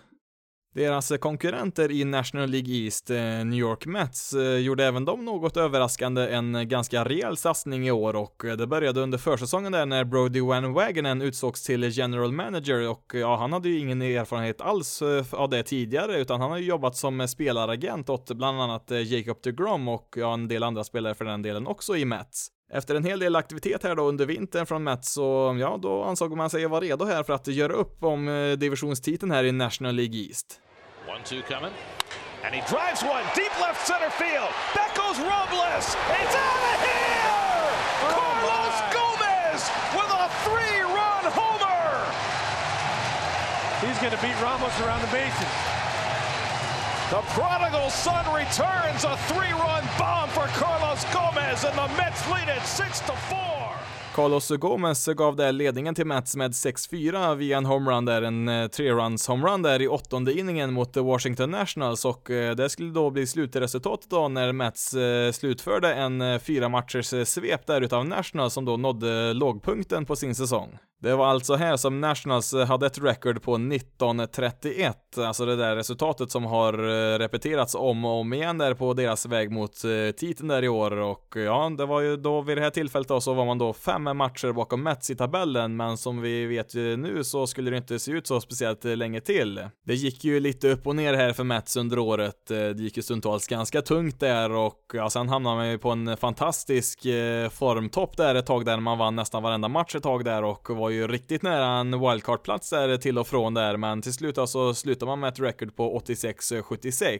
Speaker 1: Deras eh, konkurrenter i National League East, eh, New York Mets, eh, gjorde även de något överraskande en ganska rejäl satsning i år och det började under försäsongen där när Brody Van Wagenen utsågs till general manager och ja, han hade ju ingen erfarenhet alls av det tidigare utan han har ju jobbat som spelaragent åt bland annat Jacob DeGrom och ja, en del andra spelare för den delen också i Mets. Efter en hel del aktivitet här då under vintern från Mets så, ja, då ansåg man sig vara redo här för att göra upp om divisionstiteln här i National League East. One, two coming. And he drives one deep left center field. Back goes Robles. It's out of here! Oh Carlos my. Gomez with a three-run homer. He's going to beat Ramos around the bases. The prodigal son returns a three-run bomb for Carlos Gomez and the Mets lead it 6 to 4. Carlos Gomez gav där ledningen till Mets med 6-4 via en homerun där, en eh, tre-runs homerun där i åttonde inningen mot Washington Nationals och eh, det skulle då bli slutresultatet då när Mets eh, slutförde en eh, fyra matchers svep där utav Nationals som då nådde lågpunkten på sin säsong. Det var alltså här som Nationals eh, hade ett record på 19,31, alltså det där resultatet som har eh, repeterats om och om igen där på deras väg mot eh, titeln där i år och ja, det var ju då vid det här tillfället då så var man då fem matcher bakom Mets i tabellen, men som vi vet ju nu så skulle det inte se ut så speciellt länge till. Det gick ju lite upp och ner här för Mets under året. Det gick ju stundtals ganska tungt där och ja, sen hamnade man ju på en fantastisk formtopp där ett tag där man vann nästan varenda match ett tag där och var ju riktigt nära en wildcard-plats där till och från där, men till slut så slutar man med ett record på 86-76.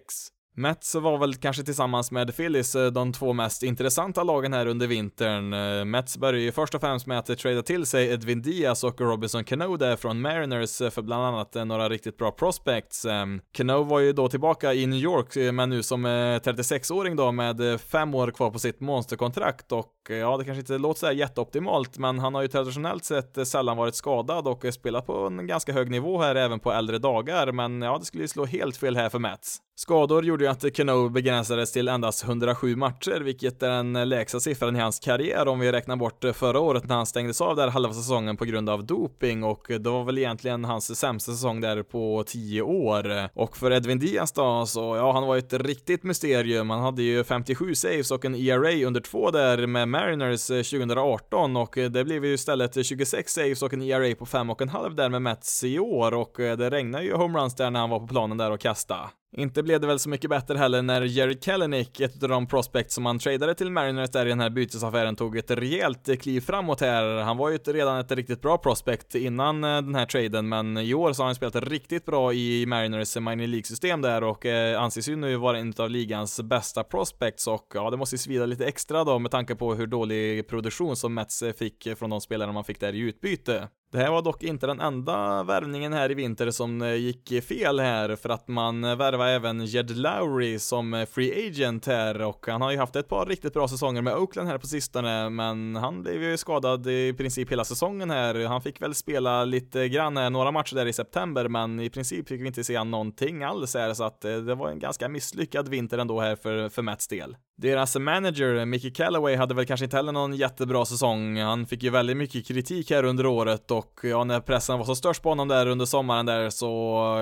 Speaker 1: Mets var väl kanske tillsammans med Phillies eh, de två mest intressanta lagen här under vintern. Eh, Mets började ju först och främst med att trada till sig Edwin Diaz och Robinson Cano där från Mariners eh, för bland annat några riktigt bra prospects. Cano var ju då tillbaka i New York, men nu som 36-åring då med fem år kvar på sitt monsterkontrakt och ja, det kanske inte låter så jätteoptimalt, men han har ju traditionellt sett sällan varit skadad och spelat på en ganska hög nivå här även på äldre dagar, men ja, det skulle ju slå helt fel här för Mets. Skador gjorde ju att Cano begränsades till endast 107 matcher, vilket är den lägsta siffran i hans karriär om vi räknar bort förra året när han stängdes av där halva säsongen på grund av doping och det var väl egentligen hans sämsta säsong där på 10 år. Och för Edwin Diaz då, så ja, han var ju ett riktigt mysterium. Han hade ju 57 saves och en ERA under två där med Mariners eh, 2018 och eh, det blev ju istället 26 saves och en ERA på 5,5 där med Mets i år och eh, det regnade ju homeruns där när han var på planen där och kastade. Inte blev det väl så mycket bättre heller när Jerry Kellenick, ett av de prospects som han tradade till Mariners där i den här bytesaffären, tog ett rejält kliv framåt här. Han var ju redan ett riktigt bra prospect innan eh, den här traden, men i år så har han spelat riktigt bra i Mariners minor League-system där och eh, anses ju nu vara en av ligans bästa prospects och ja, det måste ju svida lite extra då med tanke på hur dålig produktion som Mets fick från de spelarna man fick där i utbyte. Det här var dock inte den enda värvningen här i vinter som eh, gick fel här för att man eh, värvade även Jed Lowry som eh, free agent här och han har ju haft ett par riktigt bra säsonger med Oakland här på sistone men han blev ju skadad i princip hela säsongen här. Han fick väl spela lite grann här, några matcher där i september men i princip fick vi inte se någonting alls här så att det var en ganska misslyckad vinter ändå här för, för Mets del. Deras manager, Mickey Callaway, hade väl kanske inte heller någon jättebra säsong. Han fick ju väldigt mycket kritik här under året och ja, när pressen var så störst på honom där under sommaren där så,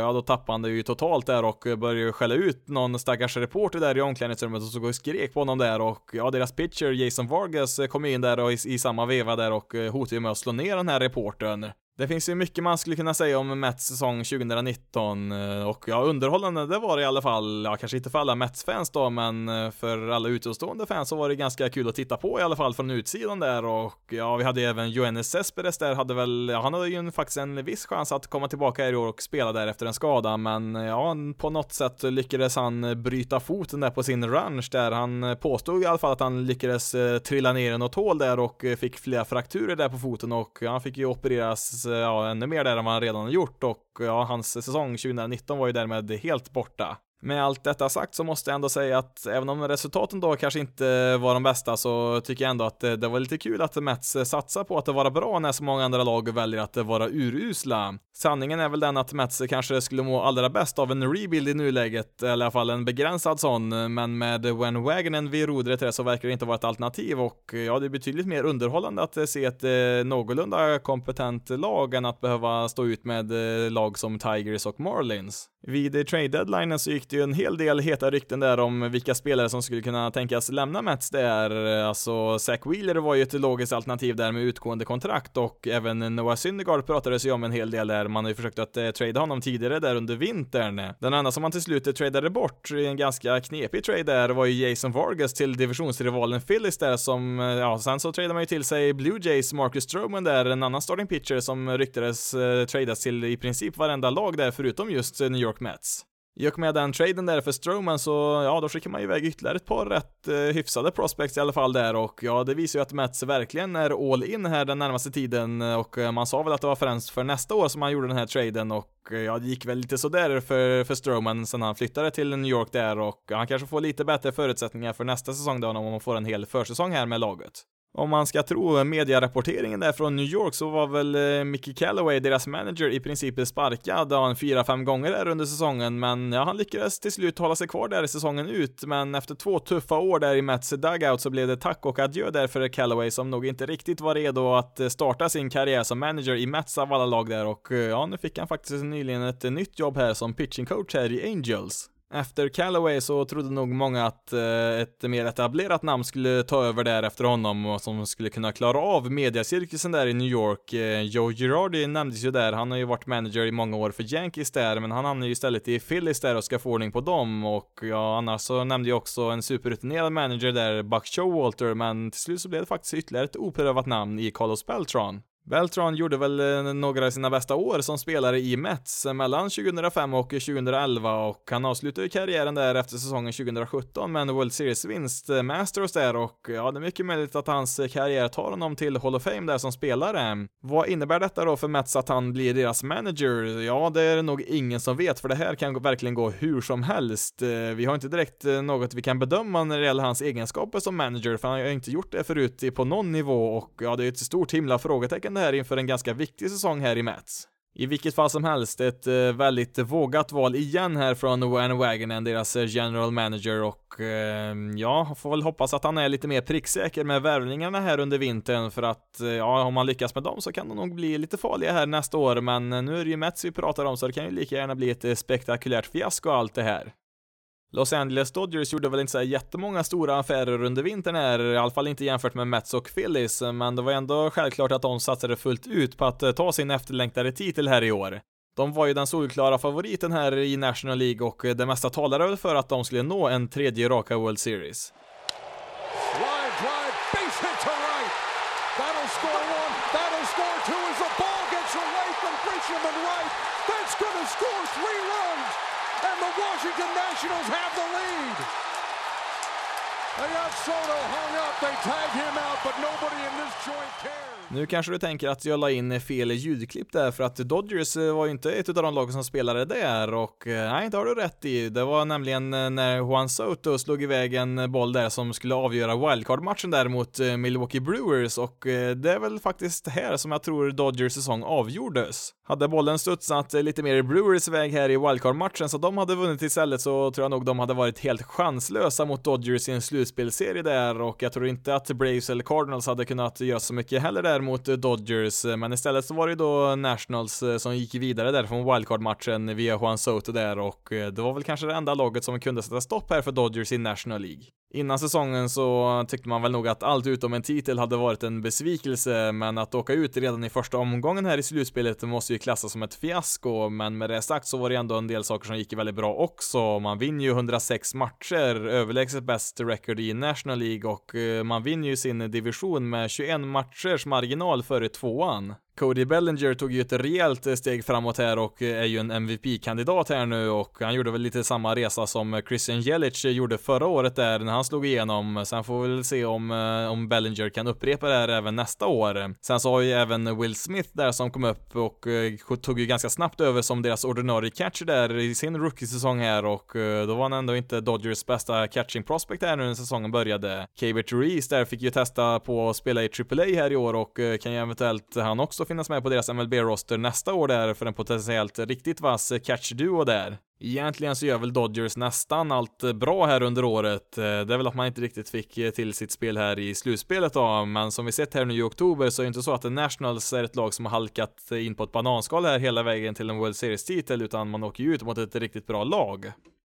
Speaker 1: ja, då tappade han det ju totalt där och började skälla ut någon stackars reporter där i omklädningsrummet och så skrek på honom där och ja, deras pitcher Jason Vargas eh, kom in där och i, i samma veva där och eh, hotade med att slå ner den här reportern. Det finns ju mycket man skulle kunna säga om Mets säsong 2019 eh, och ja, underhållande det var det i alla fall, ja kanske inte för alla Mets-fans då, men eh, för alla utomstående fans så var det ganska kul att titta på i alla fall från utsidan där och ja, vi hade ju även Johannes Cespedes där, hade väl, ja, han hade ju faktiskt en viss chans att komma tillbaka i år och spela där efter en skada, men eh, ja, på något sätt lyckades han bryta foten där på sin ranch där, han påstod i alla fall att han lyckades trilla ner i något hål där och fick flera frakturer där på foten och han fick ju opereras Eh, ja, ännu mer där än vad han redan har gjort och ja, hans säsong 2019 var ju därmed helt borta. Med allt detta sagt så måste jag ändå säga att även om resultaten då kanske inte var de bästa så tycker jag ändå att det var lite kul att Mets eh, satsar på att vara bra när så många andra lag väljer att eh, vara urusla. Sanningen är väl den att Mets kanske skulle må allra bäst av en rebuild i nuläget, eller i alla fall en begränsad sån, men med Wen Wagonen vid rodret så verkar det inte vara ett alternativ och ja, det är betydligt mer underhållande att eh, se ett eh, någorlunda kompetent lag än att behöva stå ut med eh, lag som Tigers och Marlins. Vid trade deadline så gick det ju en hel del heta rykten där om vilka spelare som skulle kunna tänkas lämna Mets där. Alltså, Zach Wheeler var ju ett logiskt alternativ där med utgående kontrakt och även Noah Syndergaard pratades ju om en hel del där. Man har ju försökt att eh, trada honom tidigare där under vintern. Den enda som man till slut tradade bort i en ganska knepig trade där var ju Jason Vargas till divisionsrivalen Phillies där som, eh, ja, sen så tradade man ju till sig Blue Jays Marcus Stroman där, en annan starting pitcher som ryktades eh, tradas till i princip varenda lag där förutom just New York Mets. I och med den traden där för Stroman så, ja, då skickar man ju iväg ytterligare ett par rätt eh, hyfsade prospects i alla fall där och ja, det visar ju att Mets verkligen är all in här den närmaste tiden eh, och eh, man sa väl att det var främst för nästa år som man gjorde den här traden och eh, ja, det gick väl lite sådär för, för Stroman sen han flyttade till New York där och han kanske får lite bättre förutsättningar för nästa säsong då om man får en hel försäsong här med laget. Om man ska tro medierapporteringen där från New York så var väl eh, Mickey Callaway, deras manager, i princip sparkad han fyra, fem gånger där under säsongen, men ja, han lyckades till slut hålla sig kvar där i säsongen ut, men efter två tuffa år där i Mets dugout så blev det tack och adjö där för Callaway som nog inte riktigt var redo att eh, starta sin karriär som manager i Mets av alla lag där. Och eh, ja, nu fick han faktiskt nyligen ett nytt jobb här som pitching coach här i Angels. Efter Callaway så trodde nog många att eh, ett mer etablerat namn skulle ta över där efter honom och som skulle kunna klara av mediacirkusen där i New York. Eh, Joe Girardi nämndes ju där, han har ju varit manager i många år för Yankees där, men han hamnar ju istället i Phillies där och ska få ordning på dem och ja, annars så nämnde jag också en superrutinerad manager där, Buck Showalter, men till slut så blev det faktiskt ytterligare ett oprövat namn i Carlos Beltran. Beltran gjorde väl eh, några av sina bästa år som spelare i Mets mellan 2005 och 2011 och han avslutade karriären där efter säsongen 2017 med en World Series vinst-Masters eh, med Astros där och ja, det är mycket möjligt att hans eh, karriär tar honom till Hall of Fame där som spelare. Vad innebär detta då för Mets att han blir deras manager? Ja, det är det nog ingen som vet för det här kan verkligen gå hur som helst. Vi har inte direkt något vi kan bedöma när det gäller hans egenskaper som manager för han har inte gjort det förut på någon nivå och ja, det är ett stort himla frågetecken det här inför en ganska viktig säsong här i Mets. I vilket fall som helst, ett eh, väldigt vågat val igen här från Wan Wagonen, deras eh, general manager och eh, ja, får väl hoppas att han är lite mer pricksäker med värvningarna här under vintern för att eh, ja, om man lyckas med dem så kan de nog bli lite farliga här nästa år, men nu är det ju Mets vi pratar om så det kan ju lika gärna bli ett spektakulärt fiasko allt det här. Los Angeles Dodgers gjorde väl inte så jättemånga stora affärer under vintern här, i alla fall inte jämfört med Mets och Phillies, men det var ändå självklart att de satsade fullt ut på att eh, ta sin efterlängtade titel här i år. De var ju den solklara favoriten här i National League och eh, det mesta talade väl för att de skulle nå en tredje raka World Series. Line drive, base hit to right. That'll score one, that'll score two as the ball gets away from Grisham and right. That's gonna score three runs and the Washington Nationals have the lead. They got Soto hung up. They tag him out, but nobody in this joint cares. Nu kanske du tänker att jag la in fel ljudklipp där för att Dodgers eh, var ju inte ett av de lagen som spelade där och eh, nej, det har du rätt i. Det var nämligen eh, när Juan Soto slog iväg en boll där som skulle avgöra wildcard-matchen där mot Milwaukee Brewers och det är väl faktiskt här som jag tror Dodgers säsong avgjordes. Hade bollen studsat lite mer i Brewers väg här i wildcard-matchen så de hade vunnit istället så tror jag nog de hade varit helt chanslösa mot Dodgers i en slutspelsserie serie där och jag tror inte att Braves eller Cardinals hade kunnat göra så mycket heller där mot eh, Dodgers, eh, men istället så var det då Nationals eh, som gick vidare där från wildcard-matchen via Juan Soto där och det var väl kanske det enda laget som kunde sätta stopp här för Dodgers i National League. Innan säsongen så tyckte man väl nog att allt utom en titel hade varit en besvikelse, men att åka ut redan i första omgången här i slutspelet måste ju klassas som ett fiasko, men med det sagt så var det ändå en del saker som gick väldigt bra också. Man vinner ju 106 matcher, överlägset bäst record i National League och eh, man vinner ju sin division med 21 matchers marginal före tvåan. Cody Bellinger tog ju ett rejält eh, steg framåt här och eh, är ju en MVP-kandidat här nu och han gjorde väl lite samma resa som eh, Christian Jelic gjorde förra året där när han slog igenom. Sen får vi väl se om, om Bellinger kan upprepa det här även nästa år. Sen så har ju även Will Smith där som kom upp och tog ju ganska snabbt över som deras ordinarie catcher där i sin rookie-säsong här och då var han ändå inte Dodgers bästa catching prospect här nu när säsongen började. Cabert Reese där fick ju testa på att spela i AAA här i år och kan ju eventuellt han också också finnas med på deras MLB-roster nästa år där för en potentiellt riktigt vass catch-duo där. Egentligen så gör väl Dodgers nästan allt bra här under året. Eh, det är väl att man inte riktigt fick eh, till sitt spel här i slutspelet då, men som vi sett här nu i oktober så är det inte så att Nationals är ett lag som har halkat in på ett bananskal här hela vägen till en World Series-titel, utan man åker ju ut mot ett riktigt bra lag.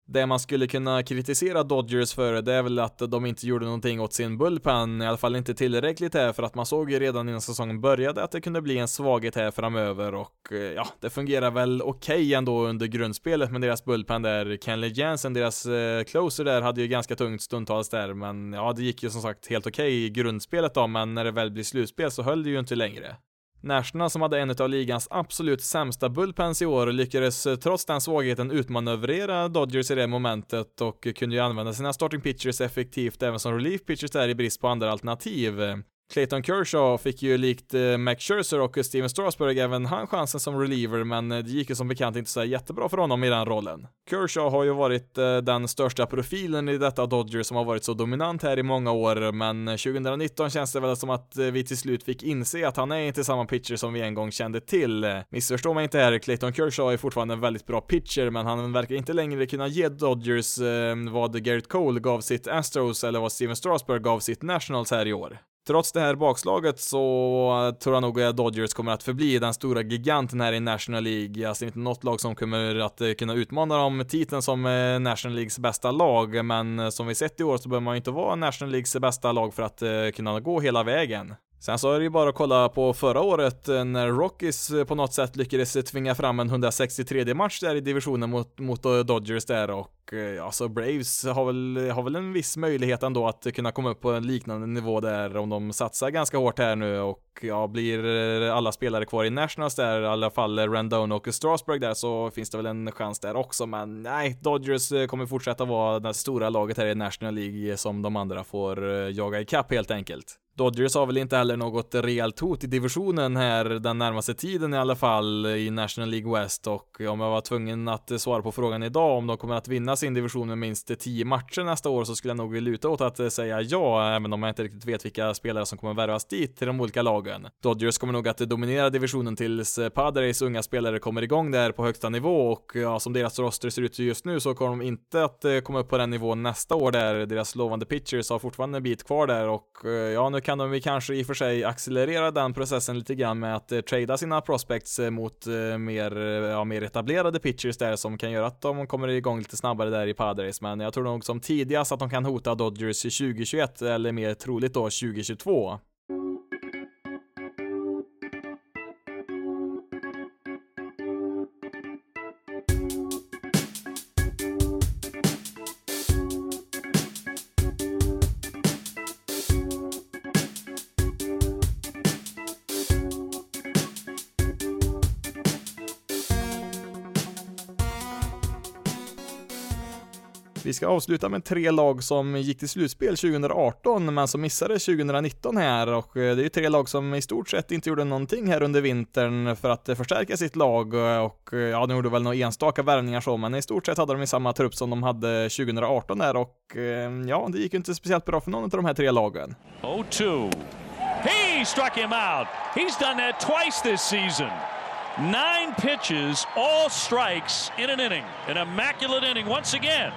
Speaker 1: Det man skulle kunna kritisera Dodgers för, det är väl att de inte gjorde någonting åt sin bullpen, i alla fall inte tillräckligt här, för att man såg ju redan innan säsongen började att det kunde bli en svaghet här framöver och eh, ja, det fungerar väl okej okay ändå under grundspelet med deras bullpen där. Kenley Jansen, deras eh, closer där, hade ju ganska tungt stundtals där, men ja, det gick ju som sagt helt okej okay i grundspelet då, men när det väl blir slutspel så höll det ju inte längre. National som hade en av ligans absolut sämsta bullpens i år lyckades eh, trots den svagheten utmanövrera Dodgers i det momentet och kunde ju använda sina starting pitchers effektivt även som relief pitchers där i brist på andra alternativ. Clayton Kershaw fick ju likt eh, Max Scherzer och Steven Strasburg även han chansen som reliever, men eh, det gick ju som bekant inte så jättebra för honom i den rollen. Kershaw har ju varit eh, den största profilen i detta Dodger som har varit så dominant här i många år, men eh, 2019 känns det väl som att eh, vi till slut fick inse att han är inte samma pitcher som vi en gång kände till. Missförstå mig inte här, Clayton Kershaw är fortfarande en väldigt bra pitcher, men han verkar inte längre kunna ge Dodgers vad Garrett Cole gav sitt Astros eller vad Steven Strasburg gav sitt Nationals här i år. Trots det här bakslaget så tror jag nog att Dodgers kommer att förbli den stora giganten här i National League. Jag ser inte något lag som kommer att eh, kunna utmana dem titeln som eh, National Leagues bästa lag, men eh, som vi sett i år så behöver man ju inte vara National Leagues bästa lag för att kunna gå hela vägen. Sen så är det ju bara att kolla på förra året eh, när Rockies eh, på något sätt lyckades eh, tvinga fram en 163 match där i divisionen mot, mot Dodgers där och ja, alltså Braves har väl, har väl en viss möjlighet ändå att kunna komma upp på en liknande nivå där om de satsar ganska hårt här nu och ja, blir alla spelare kvar i Nationals där, i alla fall Rendon och Strasburg där så finns det väl en chans där också, men nej, Dodgers kommer fortsätta vara det stora laget här i National League som de andra får jaga ikapp helt enkelt. Dodgers har väl inte heller något rejält hot i divisionen här den närmaste tiden i alla fall i National League West och om jag var tvungen att svara på frågan idag om de kommer att vinna sin division med minst 10 matcher nästa år så skulle jag nog luta åt att säga ja, även om jag inte riktigt vet vilka spelare som kommer värvas dit till de olika lagen. Dodgers kommer nog att dominera divisionen tills Padres unga spelare kommer igång där på högsta nivå och ja, som deras roster ser ut just nu så kommer de inte att eh, komma upp på den nivån nästa år där. Deras lovande pitchers har fortfarande en bit kvar där och eh, ja, nu kan de ju kanske i och för sig accelerera den processen lite grann med att eh, trada sina prospects eh, mot eh, mer, eh, ja, mer etablerade pitchers där som kan göra att de kommer igång lite snabbare där i Padres, men jag tror nog som tidigast att de kan hota Dodgers i 2021 eller mer troligt då 2022. Ska avsluta med tre lag som gick till slutspel 2018 men som missade 2019 här och eh, det är ju tre lag som i stort sett inte gjorde någonting här under vintern för att eh, förstärka sitt lag och eh, ja, de gjorde väl några enstaka värvningar så men i stort sett hade de i samma trupp som de hade 2018 där och ja, det gick ju inte speciellt bra för någon av de här tre lagen.
Speaker 2: 0-2. He struck him out. He's done that twice this season. Nine pitches, all strikes in an inning. An immaculate inning once again.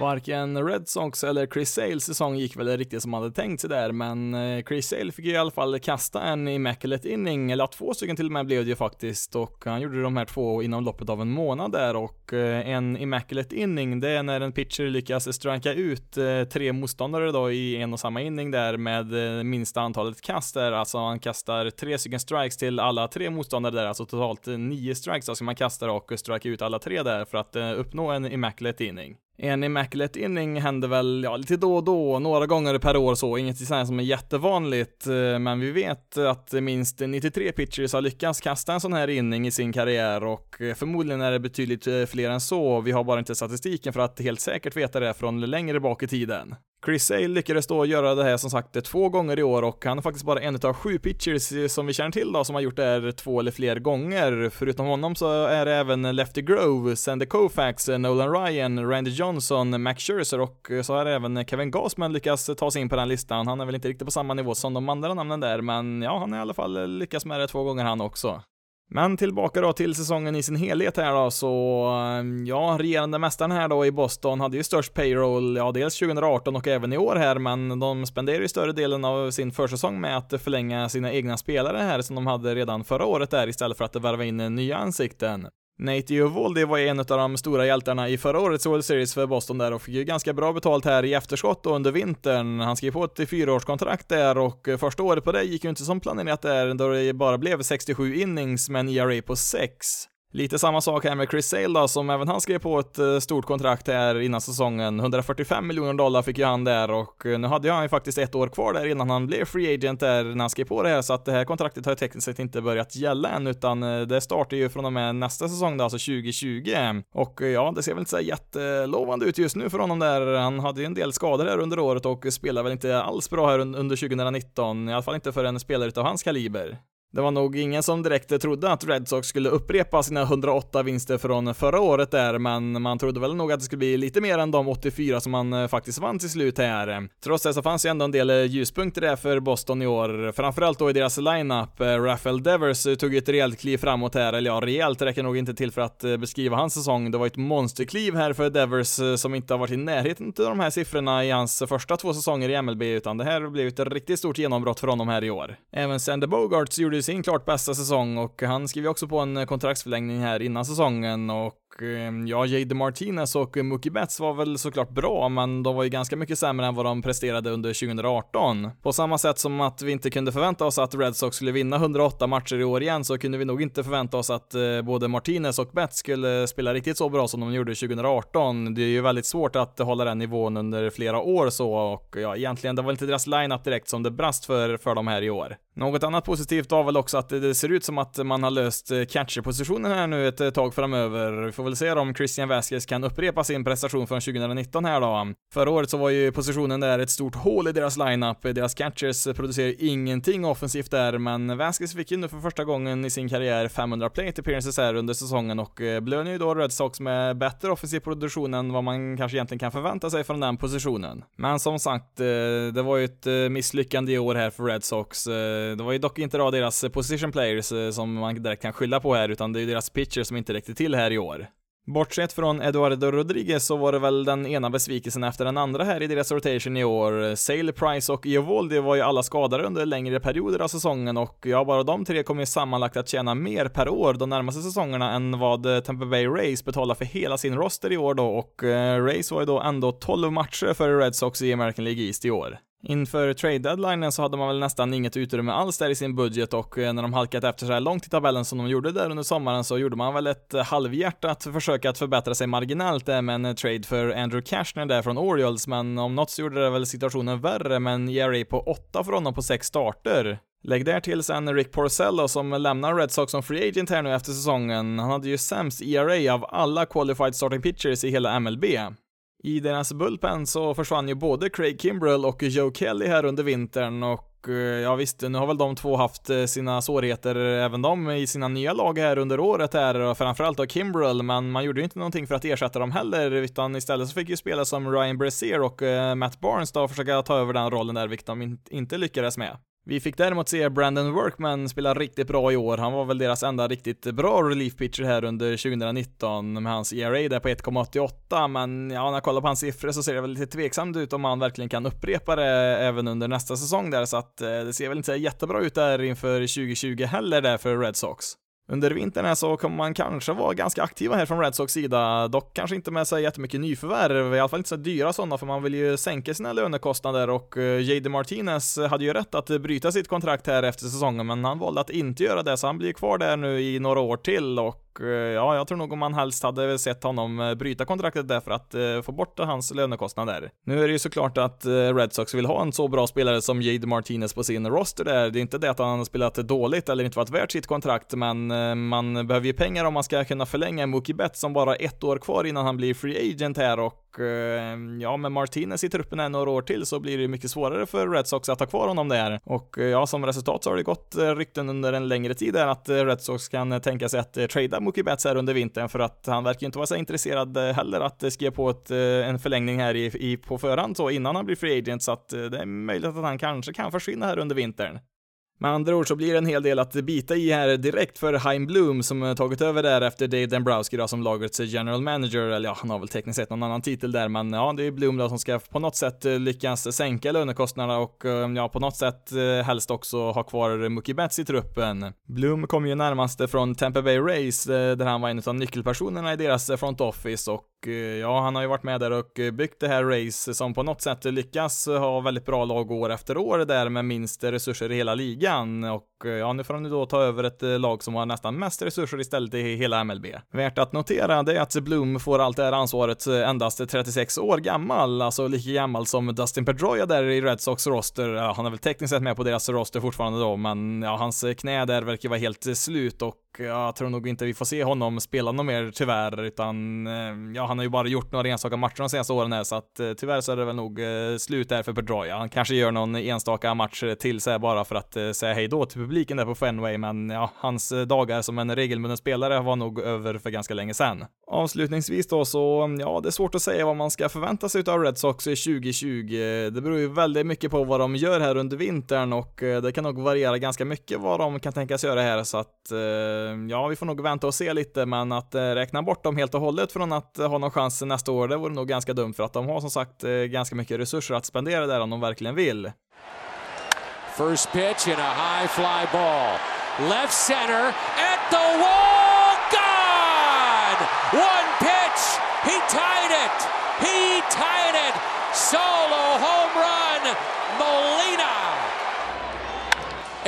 Speaker 1: Varken Red Sox eller Chris Sales säsong gick väl riktigt som man hade tänkt sig där, men eh, Chris Sale fick i alla fall kasta en immaculate inning, eller två stycken till och med blev det ju faktiskt, och han gjorde de här två inom loppet av en månad där, och eh, en immaculate inning, det är när en pitcher lyckas stranka ut eh, tre motståndare då i en och samma inning där med minsta antalet kast där, alltså han kastar tre stycken strikes till alla tre motståndare där, alltså totalt nio strikes då ska man kasta och strike ut alla tre där för att uppnå en immaculate inning inning. En immaculate inning händer väl, ja, lite då och då, några gånger per år så, inget sånt som är jättevanligt, eh, men vi vet att minst 93 pitchers har lyckats kasta en sån här inning i sin karriär och eh, förmodligen är det betydligt eh, fler än så, vi har bara inte statistiken för att helt säkert veta det från längre bak i tiden. Chris Sale lyckades då göra det här som sagt två gånger i år och han är faktiskt bara en av sju pitchers som vi känner till då som har gjort det här två eller fler gånger. Förutom honom så är det även Lefty Grove, Sandy Koufax, Nolan Ryan, Randy Johnson, Max Scherzer och så har även Kevin Gausman lyckats ta sig in på den listan. Han är väl inte riktigt på samma nivå som de andra namnen där, men ja, han har i alla fall lyckats med det två gånger han också. Men tillbaka då till säsongen i sin helhet här då, så eh, ja, regerande mästaren här då i Boston hade ju störst payroll, ja, dels 2018 och även i år här, men de spenderar ju större delen av sin försäsong med att förlänga sina egna spelare här som de hade redan förra året där istället för att värva in nya ansikten. Nate Eovaldi var en av de stora hjältarna i förra årets World Series för Boston där och fick ju ganska bra betalt här i efterskott och under vintern. Han skrev på ett fyraårskontrakt där och första året på det gick ju inte som planerat där då det bara blev 67 innings med en ERA på 6. Lite samma sak här med Chris Sale då, som även han skrev på ett eh, stort kontrakt här innan säsongen. 145 miljoner dollar fick ju han där och eh, nu hade han ju faktiskt ett år kvar där innan han blev free agent där när han skrev på det här, så att det här kontraktet har ju tekniskt sett inte börjat gälla än, utan eh, det startar ju från och med nästa säsong då, alltså 2020. Och ja, det ser väl inte så jättelovande ut just nu för honom där. Han hade ju en del skador här under året och spelar väl inte alls bra här under 2019, i alla fall inte för en spelare av hans kaliber. Det var nog ingen som direkt trodde att Red Sox skulle upprepa sina 108 vinster från förra året där, men man trodde väl nog att det skulle bli lite mer än de 84 som man eh, faktiskt vann till slut här. Trots det så fanns ju ändå en del eh, ljuspunkter där för Boston i år, framförallt då i deras lineup. Eh, Rafael Devers eh, tog ett rejält kliv framåt här, eller ja, rejält räcker nog inte till för att beskriva hans säsong. Det var ett monsterkliv här för Devers som inte har varit i närheten av de här siffrorna i hans första två säsonger i MLB, utan det här blev ett riktigt stort genombrott för honom här i år. Även Sander Bogarts gjorde sin klart bästa säsong och han skriver också på en kontraktsförlängning här innan säsongen och Ehm, ja, Jade Martinez och Mookie Betts var väl såklart bra, men de var ju ganska mycket sämre än vad de presterade under 2018. På samma sätt som att vi inte kunde förvänta oss att Red Sox skulle vinna 108 matcher i år igen, så kunde vi nog inte förvänta oss att eh, både Martinez och Betts skulle spela riktigt så bra som de gjorde 2018. Det är ju väldigt svårt att hålla den nivån under flera år så, och ja, egentligen, det var inte deras lineup direkt som det brast för, för dem här i år. Något annat positivt var väl också att det ser ut som att man har löst eh, catcherpositionen här nu ett eh, tag framöver. Vi får väl se om Christian Vasquez kan upprepa sin prestation från 2019 här då. Förra året så var ju positionen där ett stort hål i deras lineup. Deras catchers producerar ingenting offensivt där, men Vasquez fick ju nu för första gången i sin karriär 500 plate appearances här under säsongen och eh, blev belönar ju då Red Sox med bättre offensiv produktion än vad man kanske egentligen kan förvänta sig från den positionen. Men som sagt, eh, det var ju ett eh, misslyckande i år här för Red Sox det var ju dock inte då deras position players som man direkt kan skylla på här, utan det är ju deras pitchers som inte räckte till här i år. Bortsett från Eduardo Rodriguez så var det väl den ena besvikelsen efter den andra här i deras rotation i år. Sale, Price och Eovaldi var ju alla skadade under längre perioder av säsongen och ja, bara de tre kommer ju sammanlagt att tjäna mer per år de närmaste säsongerna än vad Tampa Bay Rays betalar för hela sin roster i år då och eh, Rays var ju då ändå 12 matcher för Red Sox i American League East i år. Inför trade deadlinen så hade man väl nästan inget utrymme alls där i sin budget och eh, när de halkat efter så här långt i tabellen som de gjorde där under sommaren så gjorde man väl ett eh, halvhjärtat försök att förbättra sig marginellt eh, där med en trade för Andrew Cashner där från Orioles, men om något så gjorde det väl situationen värre med en ERA på 8 för honom på 6 starter. Lägg där till sen Rick Porcello som lämnar Red Sox som free agent här nu efter säsongen. Han hade ju sämst ERA av alla qualified starting pitchers i hela MLB. I deras bullpen så försvann ju både Craig Kimbrell och Joe Kelly här under vintern och eh, ja visst, nu har väl de två haft eh, sina svårigheter eh, även de i sina nya lag här under året här och framförallt då Kimbrell, men man gjorde ju inte någonting för att ersätta dem heller utan istället så fick ju spela som Ryan Brazier och Matt Barnes då försöka ta över den rollen där, vilket de inte lyckades med. Vi fick däremot se Brandon Workman spela riktigt bra i år. Han var väl deras enda riktigt bra relief pitcher här under 2019 med hans ERA där på 1,88, men ja, när jag kollar på hans siffror så ser det väl lite tveksamt ut om han verkligen kan upprepa det även under nästa säsong där, så att eh, det ser väl inte jättebra ut där inför 2020 heller där för Red Sox. Under vintern här så kommer man kanske vara ganska aktiva här från Red Sox sida, dock kanske inte med så jättemycket nyförvärv, i alla fall inte så dyra sådana, för man vill ju sänka sina lönekostnader. Och eh, JD Martinez hade ju rätt att bryta sitt kontrakt här efter säsongen, men han valde att inte göra det, så han blir kvar där nu i några år till. Och Eh, ja, jag tror nog om man helst hade sett honom eh, bryta kontraktet där för att eh, få bort hans lönekostnader. Nu är det ju såklart att Red Sox vill ha en så bra spelare som Jade Martinez på sin roster där. Det är inte det att han har spelat dåligt eller inte varit värt sitt kontrakt, men man behöver ju pengar om man ska kunna förlänga Mookie Betts som bara ett år kvar innan han blir free agent här och ja, med Martinez i truppen än några år till så blir det mycket svårare för Red Sox att ha kvar honom där. Och ja, som resultat så har det gått rykten under en längre tid där att Red Sox kan tänka sig att trada Mookie Betts här under vintern för att han verkar inte vara så intresserad eh, heller att eh, skriva på ett, eh, en förlängning här i, i, på förhand så innan han blir free agent så att det är möjligt att han kanske kan försvinna här under vintern. Med andra ord så blir det en hel del att bita i här direkt för Heim Bloom som tagit över där efter Dave Dembrowski då som lagets general manager, eller ja, han har väl tekniskt sett någon annan titel där, men ja, det är Bloom då som ska på något sätt eh, lyckas sänka lönekostnaderna och eh, ja, på något sätt eh, helst också ha kvar Mookie Betts i truppen. Bloom kom ju närmast från Tampa Bay Rays där han var en av nyckelpersonerna i deras front office och Eh, ja, han har ju varit med där och eh, byggt det här race som på något sätt lyckas ha väldigt bra lag år efter år där med minst resurser i hela ligan. Och Eh, ja, nu får han ju då ta över ett eh, lag som har nästan mest resurser istället i hela MLB. Värt att notera det är att Bloom får allt det här ansvaret eh, endast 36 år gammal, alltså lika gammal som Dustin Pedroia där i Red Sox roster. Ja, han är väl tekniskt sett med på deras roster fortfarande då, men ja, hans knä där verkar vara helt slut och jag tror nog inte vi får se honom spela något mer tyvärr, utan ja, han har ju bara gjort några enstaka matcher de senaste åren här, så att tyvärr så är det väl nog slut där för Pedroia. Han kanske gör någon enstaka match till så här bara för att säga hej då till publiken där på Fenway, men ja, hans eh, dagar som en regelbunden spelare var nog över för ganska länge sedan. Avslutningsvis då så, ja, det är svårt att säga vad man ska förvänta sig av Red Sox i 2020. Det beror ju väldigt mycket på vad de gör här under vintern och eh, det kan nog variera ganska mycket vad de kan tänkas göra här, så att eh, ja, vi får nog vänta och se lite, men att räkna bort dem helt och hållet från att ha någon chans nästa år, det vore nog ganska dumt för att de har som sagt ganska mycket resurser att spendera där om de verkligen vill.
Speaker 3: First pitch in a high fly ball. Left center at the wall. Gone! One pitch. He tied it. He tied it. Solo home run. Molina.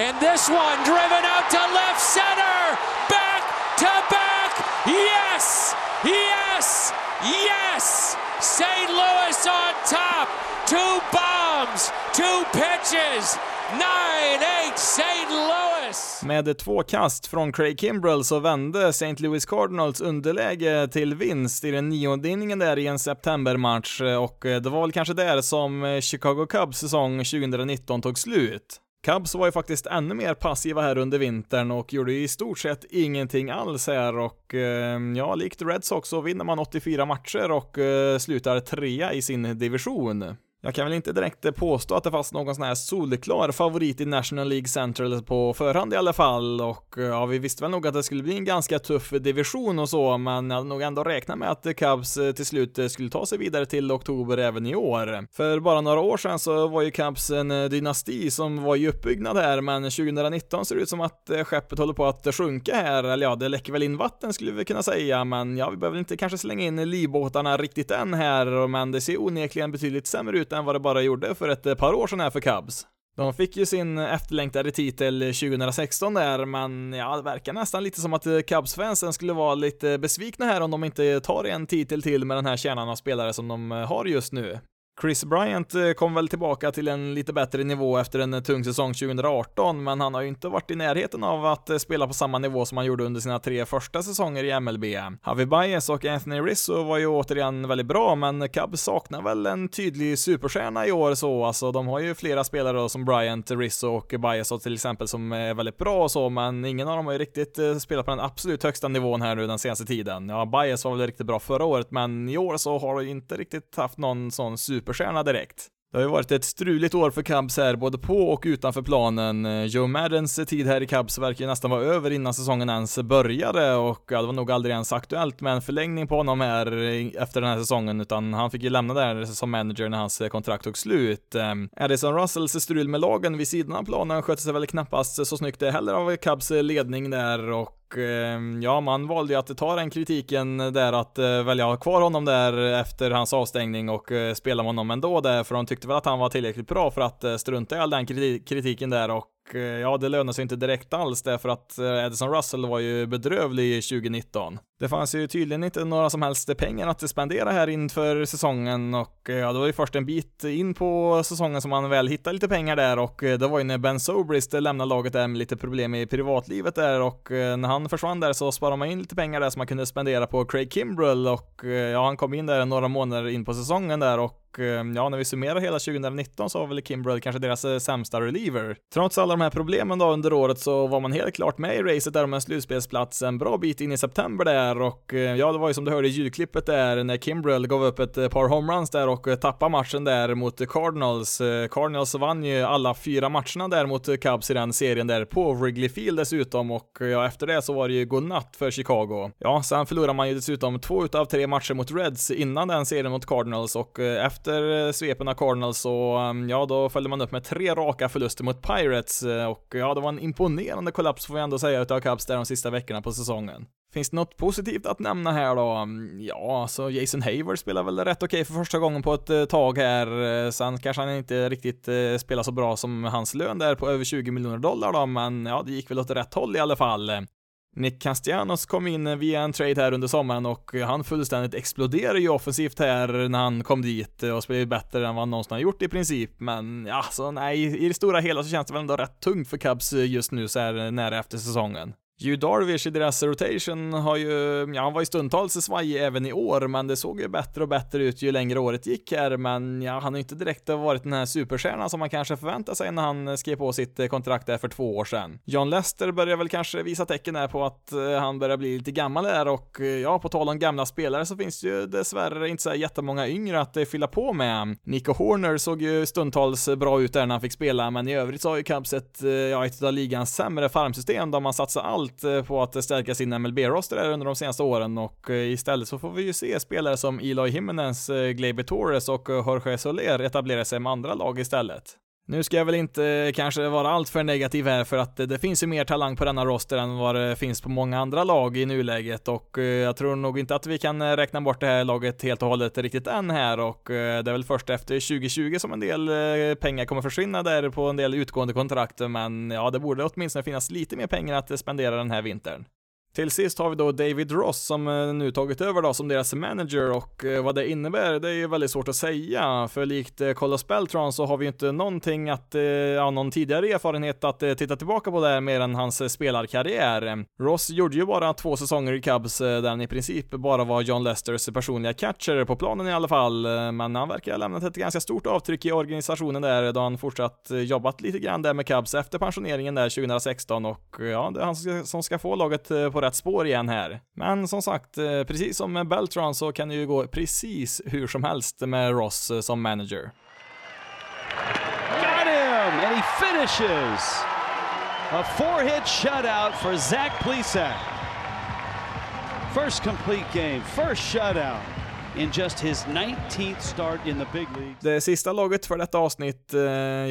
Speaker 3: And this one driven out to left center. Back to back. Yes! Yes! Yes! St. Louis on top. Two bombs. Two pitches. 9-8 St. Louis!
Speaker 1: Med två kast från Craig Kimbrell så vände St. Louis Cardinals underläge till vinst i den nionde inningen där i en septembermatch och eh, det var väl kanske där som eh, Chicago Cubs säsong 2019 tog slut. Cubs var ju faktiskt ännu mer passiva här under vintern och gjorde i stort sett ingenting alls här och eh, ja, likt Red Sox så vinner man 84 matcher och slutar trea i sin division. Jag kan väl inte direkt eh, påstå att det fanns någon sån här solklar favorit i National League Central på förhand i alla fall och eh, ja, vi visste väl nog att det skulle bli en ganska tuff division och så, men jag hade nog ändå räknat med att Cubs eh, till slut skulle ta sig vidare till oktober även i år. För bara några år sedan så var ju Cubs en dynasti som var i uppbyggnad här, men 2019 ser det ut som att skeppet håller på att sjunka här, eller ja, det läcker väl in vatten skulle vi kunna säga, men ja, vi behöver inte kanske slänga in livbåtarna riktigt än här, men det ser onekligen betydligt sämre ut än vad det bara gjorde för ett eh, par år sedan här för Cubs. De fick ju sin eh, efterlängtade titel 2016 där, men ja, det verkar nästan lite som att eh, Cubs-fansen skulle vara lite besvikna här om de inte tar en titel till med den här kärnan av spelare som de har just nu. Chris Bryant eh, kom väl tillbaka till en lite bättre nivå efter en eh, tung säsong 2018, men han har ju inte varit i närheten av att eh, spela på samma nivå som han gjorde under sina tre första säsonger i MLB. Javi Baez och Anthony Rizzo var ju återigen väldigt bra, men Cubs saknar väl en tydlig superstjärna i år så, alltså de har ju flera spelare då, som Bryant, Rizzo och Baez till exempel som är väldigt bra och så, men ingen av dem har ju riktigt spelat på den absolut högsta nivån här nu den senaste tiden. Ja, Baez var väl riktigt bra förra året, men i år så har de inte riktigt haft någon sån super superstjärna direkt. Det har ju varit ett struligt år för Cubs här, både på och utanför planen. Eh, Joe Maddens tid här i Cubs verkar ju nästan vara över innan säsongen ens började och ja, det var nog aldrig ens aktuellt med en förlängning på honom här efter den här säsongen, utan han fick ju lämna där som manager när hans eh, kontrakt tog slut. Ehm, Addison Russells strul med lagen vid sidan av planen skötte sig väl knappast så snyggt det heller av Cubs eh, ledning där och Eh, ja, man valde ju att ta den kritiken där att eh, välja ha kvar honom där efter hans avstängning och eh, spela med honom ändå där, för de tyckte väl att han var tillräckligt bra för att strunta i all den kritiken där och Eh, ja, det lönar sig inte direkt alls därför att eh, Edison Russell var ju bedrövlig 2019. Det fanns ju tydligen inte några som helst pengar att spendera här inför säsongen och eh, ja, det var ju först en bit in på säsongen som man väl hittade lite pengar där och det var ju när Ben Sobrist lämnade laget där med lite problem i privatlivet där och när han försvann där så sparade man in lite pengar där som man kunde spendera på Craig Kimbrell och ja, han kom in där några månader in på säsongen där och och Eh, ja, när vi summerar hela 2019 så var väl Kimbrell kanske deras eh, sämsta reliever. Trots alla de här problemen då under året så var man helt klart med i racet där om en slutspelsplats en bra bit in i september där och eh, ja, det var ju som du hörde i ljudklippet där när Kimbrell gav upp ett par homeruns där och tappade matchen där mot Cardinals. Cardinals vann ju alla fyra matcherna där mot Cubs i den serien där på Wrigley Field dessutom och ja, efter det så var det ju godnatt för Chicago. Ja, sen förlorade man ju dessutom två utav tre matcher mot Reds innan den serien mot Cardinals och efter efter eh, svepen av Cardinals så, ehm, ja, då följde man upp med tre raka förluster mot Pirates eh, och ja, det var en imponerande kollaps får vi ändå säga utav Cubs där de sista veckorna på säsongen. Finns det något positivt att nämna här då? Mm, ja, så Jason Hayward spelar väl rätt okej okay för första gången på ett eh, tag här. Sen kanske han inte riktigt spelar så bra som hans lön där på över 20 miljoner dollar då, men ja, det gick väl åt rätt håll i alla fall. Nick Castellanos kom in via en trade här under sommaren och han fullständigt exploderade ju offensivt här när han kom dit och spelade bättre än vad han någonsin har gjort i princip. Men ja, så nej, i det stora hela så känns det väl ändå rätt tungt för Cubs just nu så här nära efter säsongen. Hugh Darvish i deras rotation har ju, ja han var ju stundtals svajig även i år, men det såg ju bättre och bättre ut ju längre året gick här, men ja, han har ju inte direkt varit den här superstjärnan som man kanske förväntade sig när han eh, skrev på sitt eh, kontrakt där för två år sedan. John Lester börjar väl kanske visa tecken här på att eh, han börjar bli lite gammal där och ja, på tal om gamla spelare så finns det ju dessvärre inte så jättemånga yngre att fylla på med. Nico Horner såg ju stundtals bra ut där när han fick spela, men i övrigt så har ju Cubs ett, ja, ett av ligans sämre farmsystem där man satsar allt allt eh, på att stärka sin MLB-roster under de senaste åren och eh, istället så får vi ju se spelare som Eloy Jimenez, eh, Gleyber Torres och Jorge Soler etablera sig med andra lag istället. Nu ska jag väl inte eh, kanske vara alltför negativ här för att eh, det finns ju mer talang på denna roster än vad det finns på många andra lag i nuläget och eh, jag tror nog inte att vi kan räkna bort det här laget helt och hållet riktigt än här och det är väl först efter 2020 som en del pengar kommer försvinna där på en del utgående kontrakt men ja, det borde åtminstone finnas lite mer pengar att spendera den här vintern. Till sist har vi då David Ross som eh, nu tagit över då som deras manager och eh, vad det innebär det är ju väldigt svårt att säga för likt eh, Carlos Beltran så har vi ju inte någonting att, eh, ja någon tidigare erfarenhet att titta tillbaka på där mer än hans spelarkarriär. Ross gjorde ju bara två säsonger i Cubs där han i princip bara var John Lesters personliga catcher på planen i alla fall men han verkar ha lämnat ett ganska stort avtryck i organisationen där då han fortsatt jobbat lite grann där med Cubs efter pensioneringen där 2016 och ja, det är han som ska få laget på rätt spår igen här. Men som sagt, eh, precis som med Beltran så kan det ju gå precis hur som helst med Ross eh, som manager.
Speaker 4: Got him! And he finishes! A four-hit shutout for Zach Plesac. First complete game, first shutout in just his 19th start in the big League.
Speaker 1: Det sista laget för detta avsnitt, eh,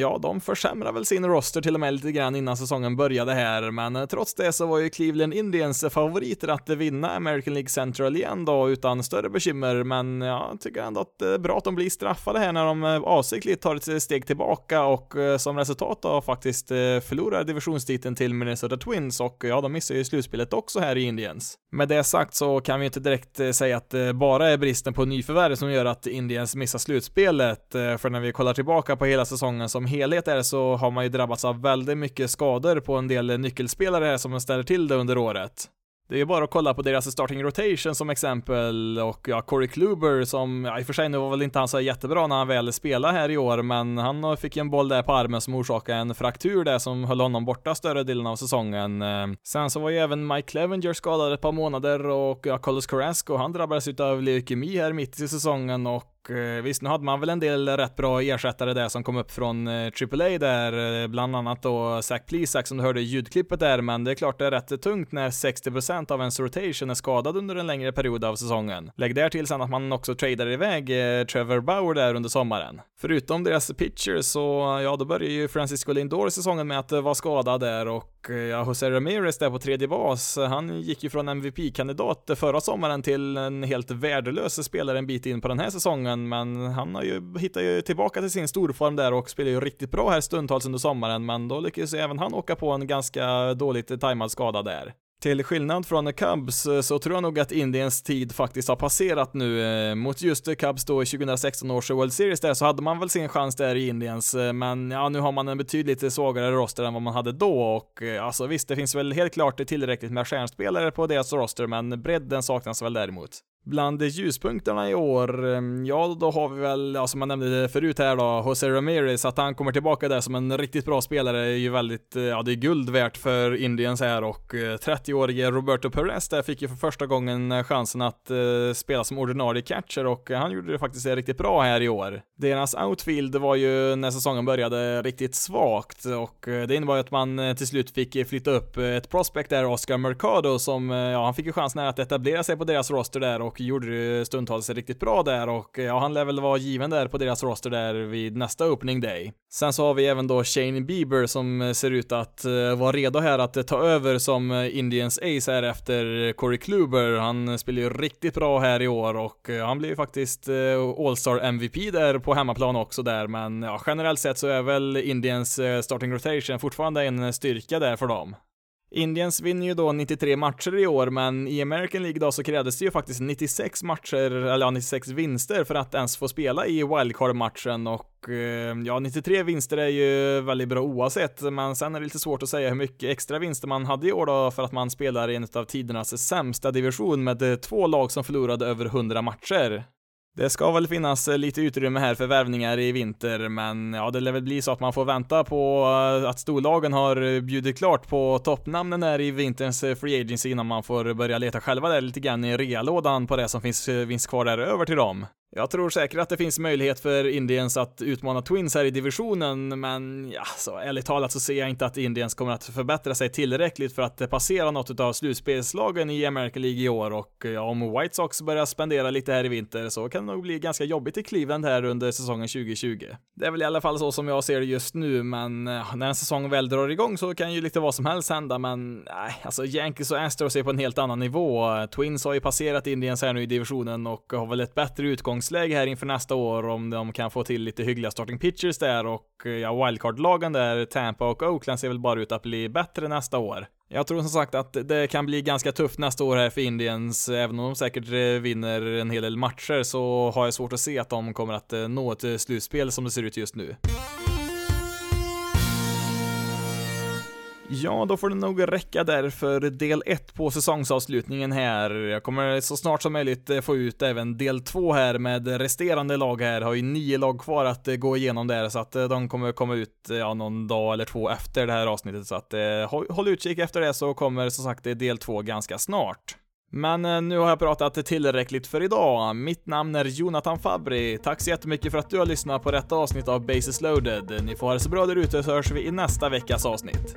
Speaker 1: ja, de försämrar väl sin roster till och med lite grann innan säsongen började här, men eh, trots det så var ju Cleveland Indians favoriter att vinna American League Central igen då utan större bekymmer, men jag tycker ändå att det är bra att de blir straffade här när de eh, avsiktligt tar ett steg tillbaka och som resultat då faktiskt förlorar divisionstiteln till Minnesota Twins och ja, de missar ju slutspelet också här i Indians. Med det sagt så kan vi inte direkt säga att det bara är bristen på nyförvärv som gör att Indians missar slutspelet. Eh, för när vi kollar tillbaka på hela säsongen som helhet är så har man ju drabbats av väldigt mycket skador på en del nyckelspelare som ställer till det under året. Det är ju bara att kolla på deras starting rotation som exempel och ja, Corey Kluber som, ja, i och för sig nu var väl inte han så jättebra när han väl spelade här i år, men han fick en boll där på armen som orsakade en fraktur där som höll honom borta större delen av säsongen. Eh, sen så var ju även Mike Clevenger skadad ett par månader och ja, Carlos Carrasco, han drabbades utav leukemi här mitt i säsongen och Eh, visst, nu hade man väl en del rätt bra ersättare där som kom upp från eh, AAA där, eh, bland annat då Zach Plesac som du hörde i ljudklippet där, men det är klart det är rätt tungt när 60% av ens rotation är skadad under en längre period av säsongen. Lägg där till sen att man också tradar iväg Trevor Bauer där under sommaren. Förutom deras pitchers så, ja, då börjar ju Francisco Lindor säsongen med att vara skadad där och Eh, ja, José Ramirez där på tredje bas, han gick ju från MVP-kandidat förra sommaren till en helt värdelös spelare en bit in på den här säsongen, men han har ju, hittat ju tillbaka till sin storform där och spelar ju riktigt bra här stundtals under sommaren, men då lyckades ju även han åka på en ganska dåligt tajmad skada där. Till skillnad från Cubs eh, så tror jag nog att Indiens tid faktiskt har passerat nu. Eh, mot just Cubs då i 2016 års World Series där så hade man väl sin chans där i Indiens, eh, men ja, nu har man en betydligt svagare roster än vad man hade då och alltså visst, det finns väl helt klart tillräckligt med stjärnspelare på deras roster, men bredden saknas väl däremot. Bland ljuspunkterna i år, ehm, ja då har vi väl, ja, som man nämnde förut här då, Jose Ramirez, att han kommer tillbaka där som en riktigt bra spelare är ju väldigt, eh, ja det är guld värt för Indiens här och eh, 30-årige Roberto Perez där fick ju för första gången eh, chansen att eh, spela som ordinarie catcher och han gjorde det faktiskt riktigt bra här i år. Deras outfield var ju när säsongen började riktigt svagt och det innebar ju att man till slut fick flytta upp ett prospect där, Oscar Mercado, som, ja han fick ju chansen här att etablera sig på deras roster där och gjorde det stundtals riktigt bra där och eh, ja, han lär väl vara given där på deras roster där vid nästa opening day. Sen så har vi även då Shane Bieber som eh, ser ut att eh, vara redo här att ta över som Indians ace här efter Corey Kluber. Han spelar ju riktigt bra här i år och han blir ju faktiskt All-Star MVP där på hemmaplan också där, men ja, generellt sett så är väl Indians starting rotation fortfarande en styrka där för dem. Indians vinner ju då 93 matcher i år, men i American League då så krävdes det ju faktiskt 96 matcher, eller ja, 96 vinster för att ens få spela i wildcard-matchen och eh, ja, 93 vinster är ju väldigt bra oavsett, men sen är det lite svårt att säga hur mycket extra vinster man hade i år då för att man spelar i en av tidernas sämsta division med två lag som förlorade över 100 matcher. Det ska väl finnas eh, lite utrymme här för värvningar i vinter, men ja, det lär väl bli så att man får vänta på eh, att storlagen har eh, bjudit klart på toppnamnen här i vinterns Free Agency innan man får börja leta själva där lite grann i realådan på det som finns, finns kvar där över till dem. Jag tror säkert att det finns möjlighet för Indiens att utmana Twins här i divisionen, men ja, så ärligt talat så ser jag inte att Indiens kommer att förbättra sig tillräckligt för att passera något av slutspelslagen i American League i år och ja, om White Sox börjar spendera lite här i vinter så kan det nog bli ganska jobbigt i Cleveland här under säsongen 2020. Det är väl i alla fall så som jag ser det just nu, men när en säsong väl drar igång så kan ju lite vad som helst hända, men nej, alltså Yankees och Astros är på en helt annan nivå. Twins har ju passerat Indiens här nu i divisionen och har väl ett bättre utgångs utgångsläge här inför nästa år om de kan få till lite hyggliga starting pitchers där och eh, ja, wildcard-lagen där, Tampa och Oakland ser väl bara ut att bli bättre nästa år. Jag tror som sagt att det kan bli ganska tufft nästa år här för Indians, även om de säkert eh, vinner en hel del matcher så har jag svårt att se att de kommer att eh, nå ett slutspel som det ser ut just nu. Ja, då får det nog räcka där för del 1 på säsongsavslutningen här. Jag kommer så snart som möjligt eh, få ut även del 2 här med resterande lag här. Har ju nio lag kvar att eh, gå igenom där så att eh, de kommer komma ut ja, någon dag eller två efter det här avsnittet så att håll utkik efter det så kommer som sagt del 2 ganska snart. Men nu har jag pratat tillräckligt för idag. Mitt namn är Jonathan Fabri. Tack så jättemycket för att du har lyssnat på detta avsnitt av Basis loaded. Ni får ha det så bra där ute så hörs vi i nästa veckas avsnitt.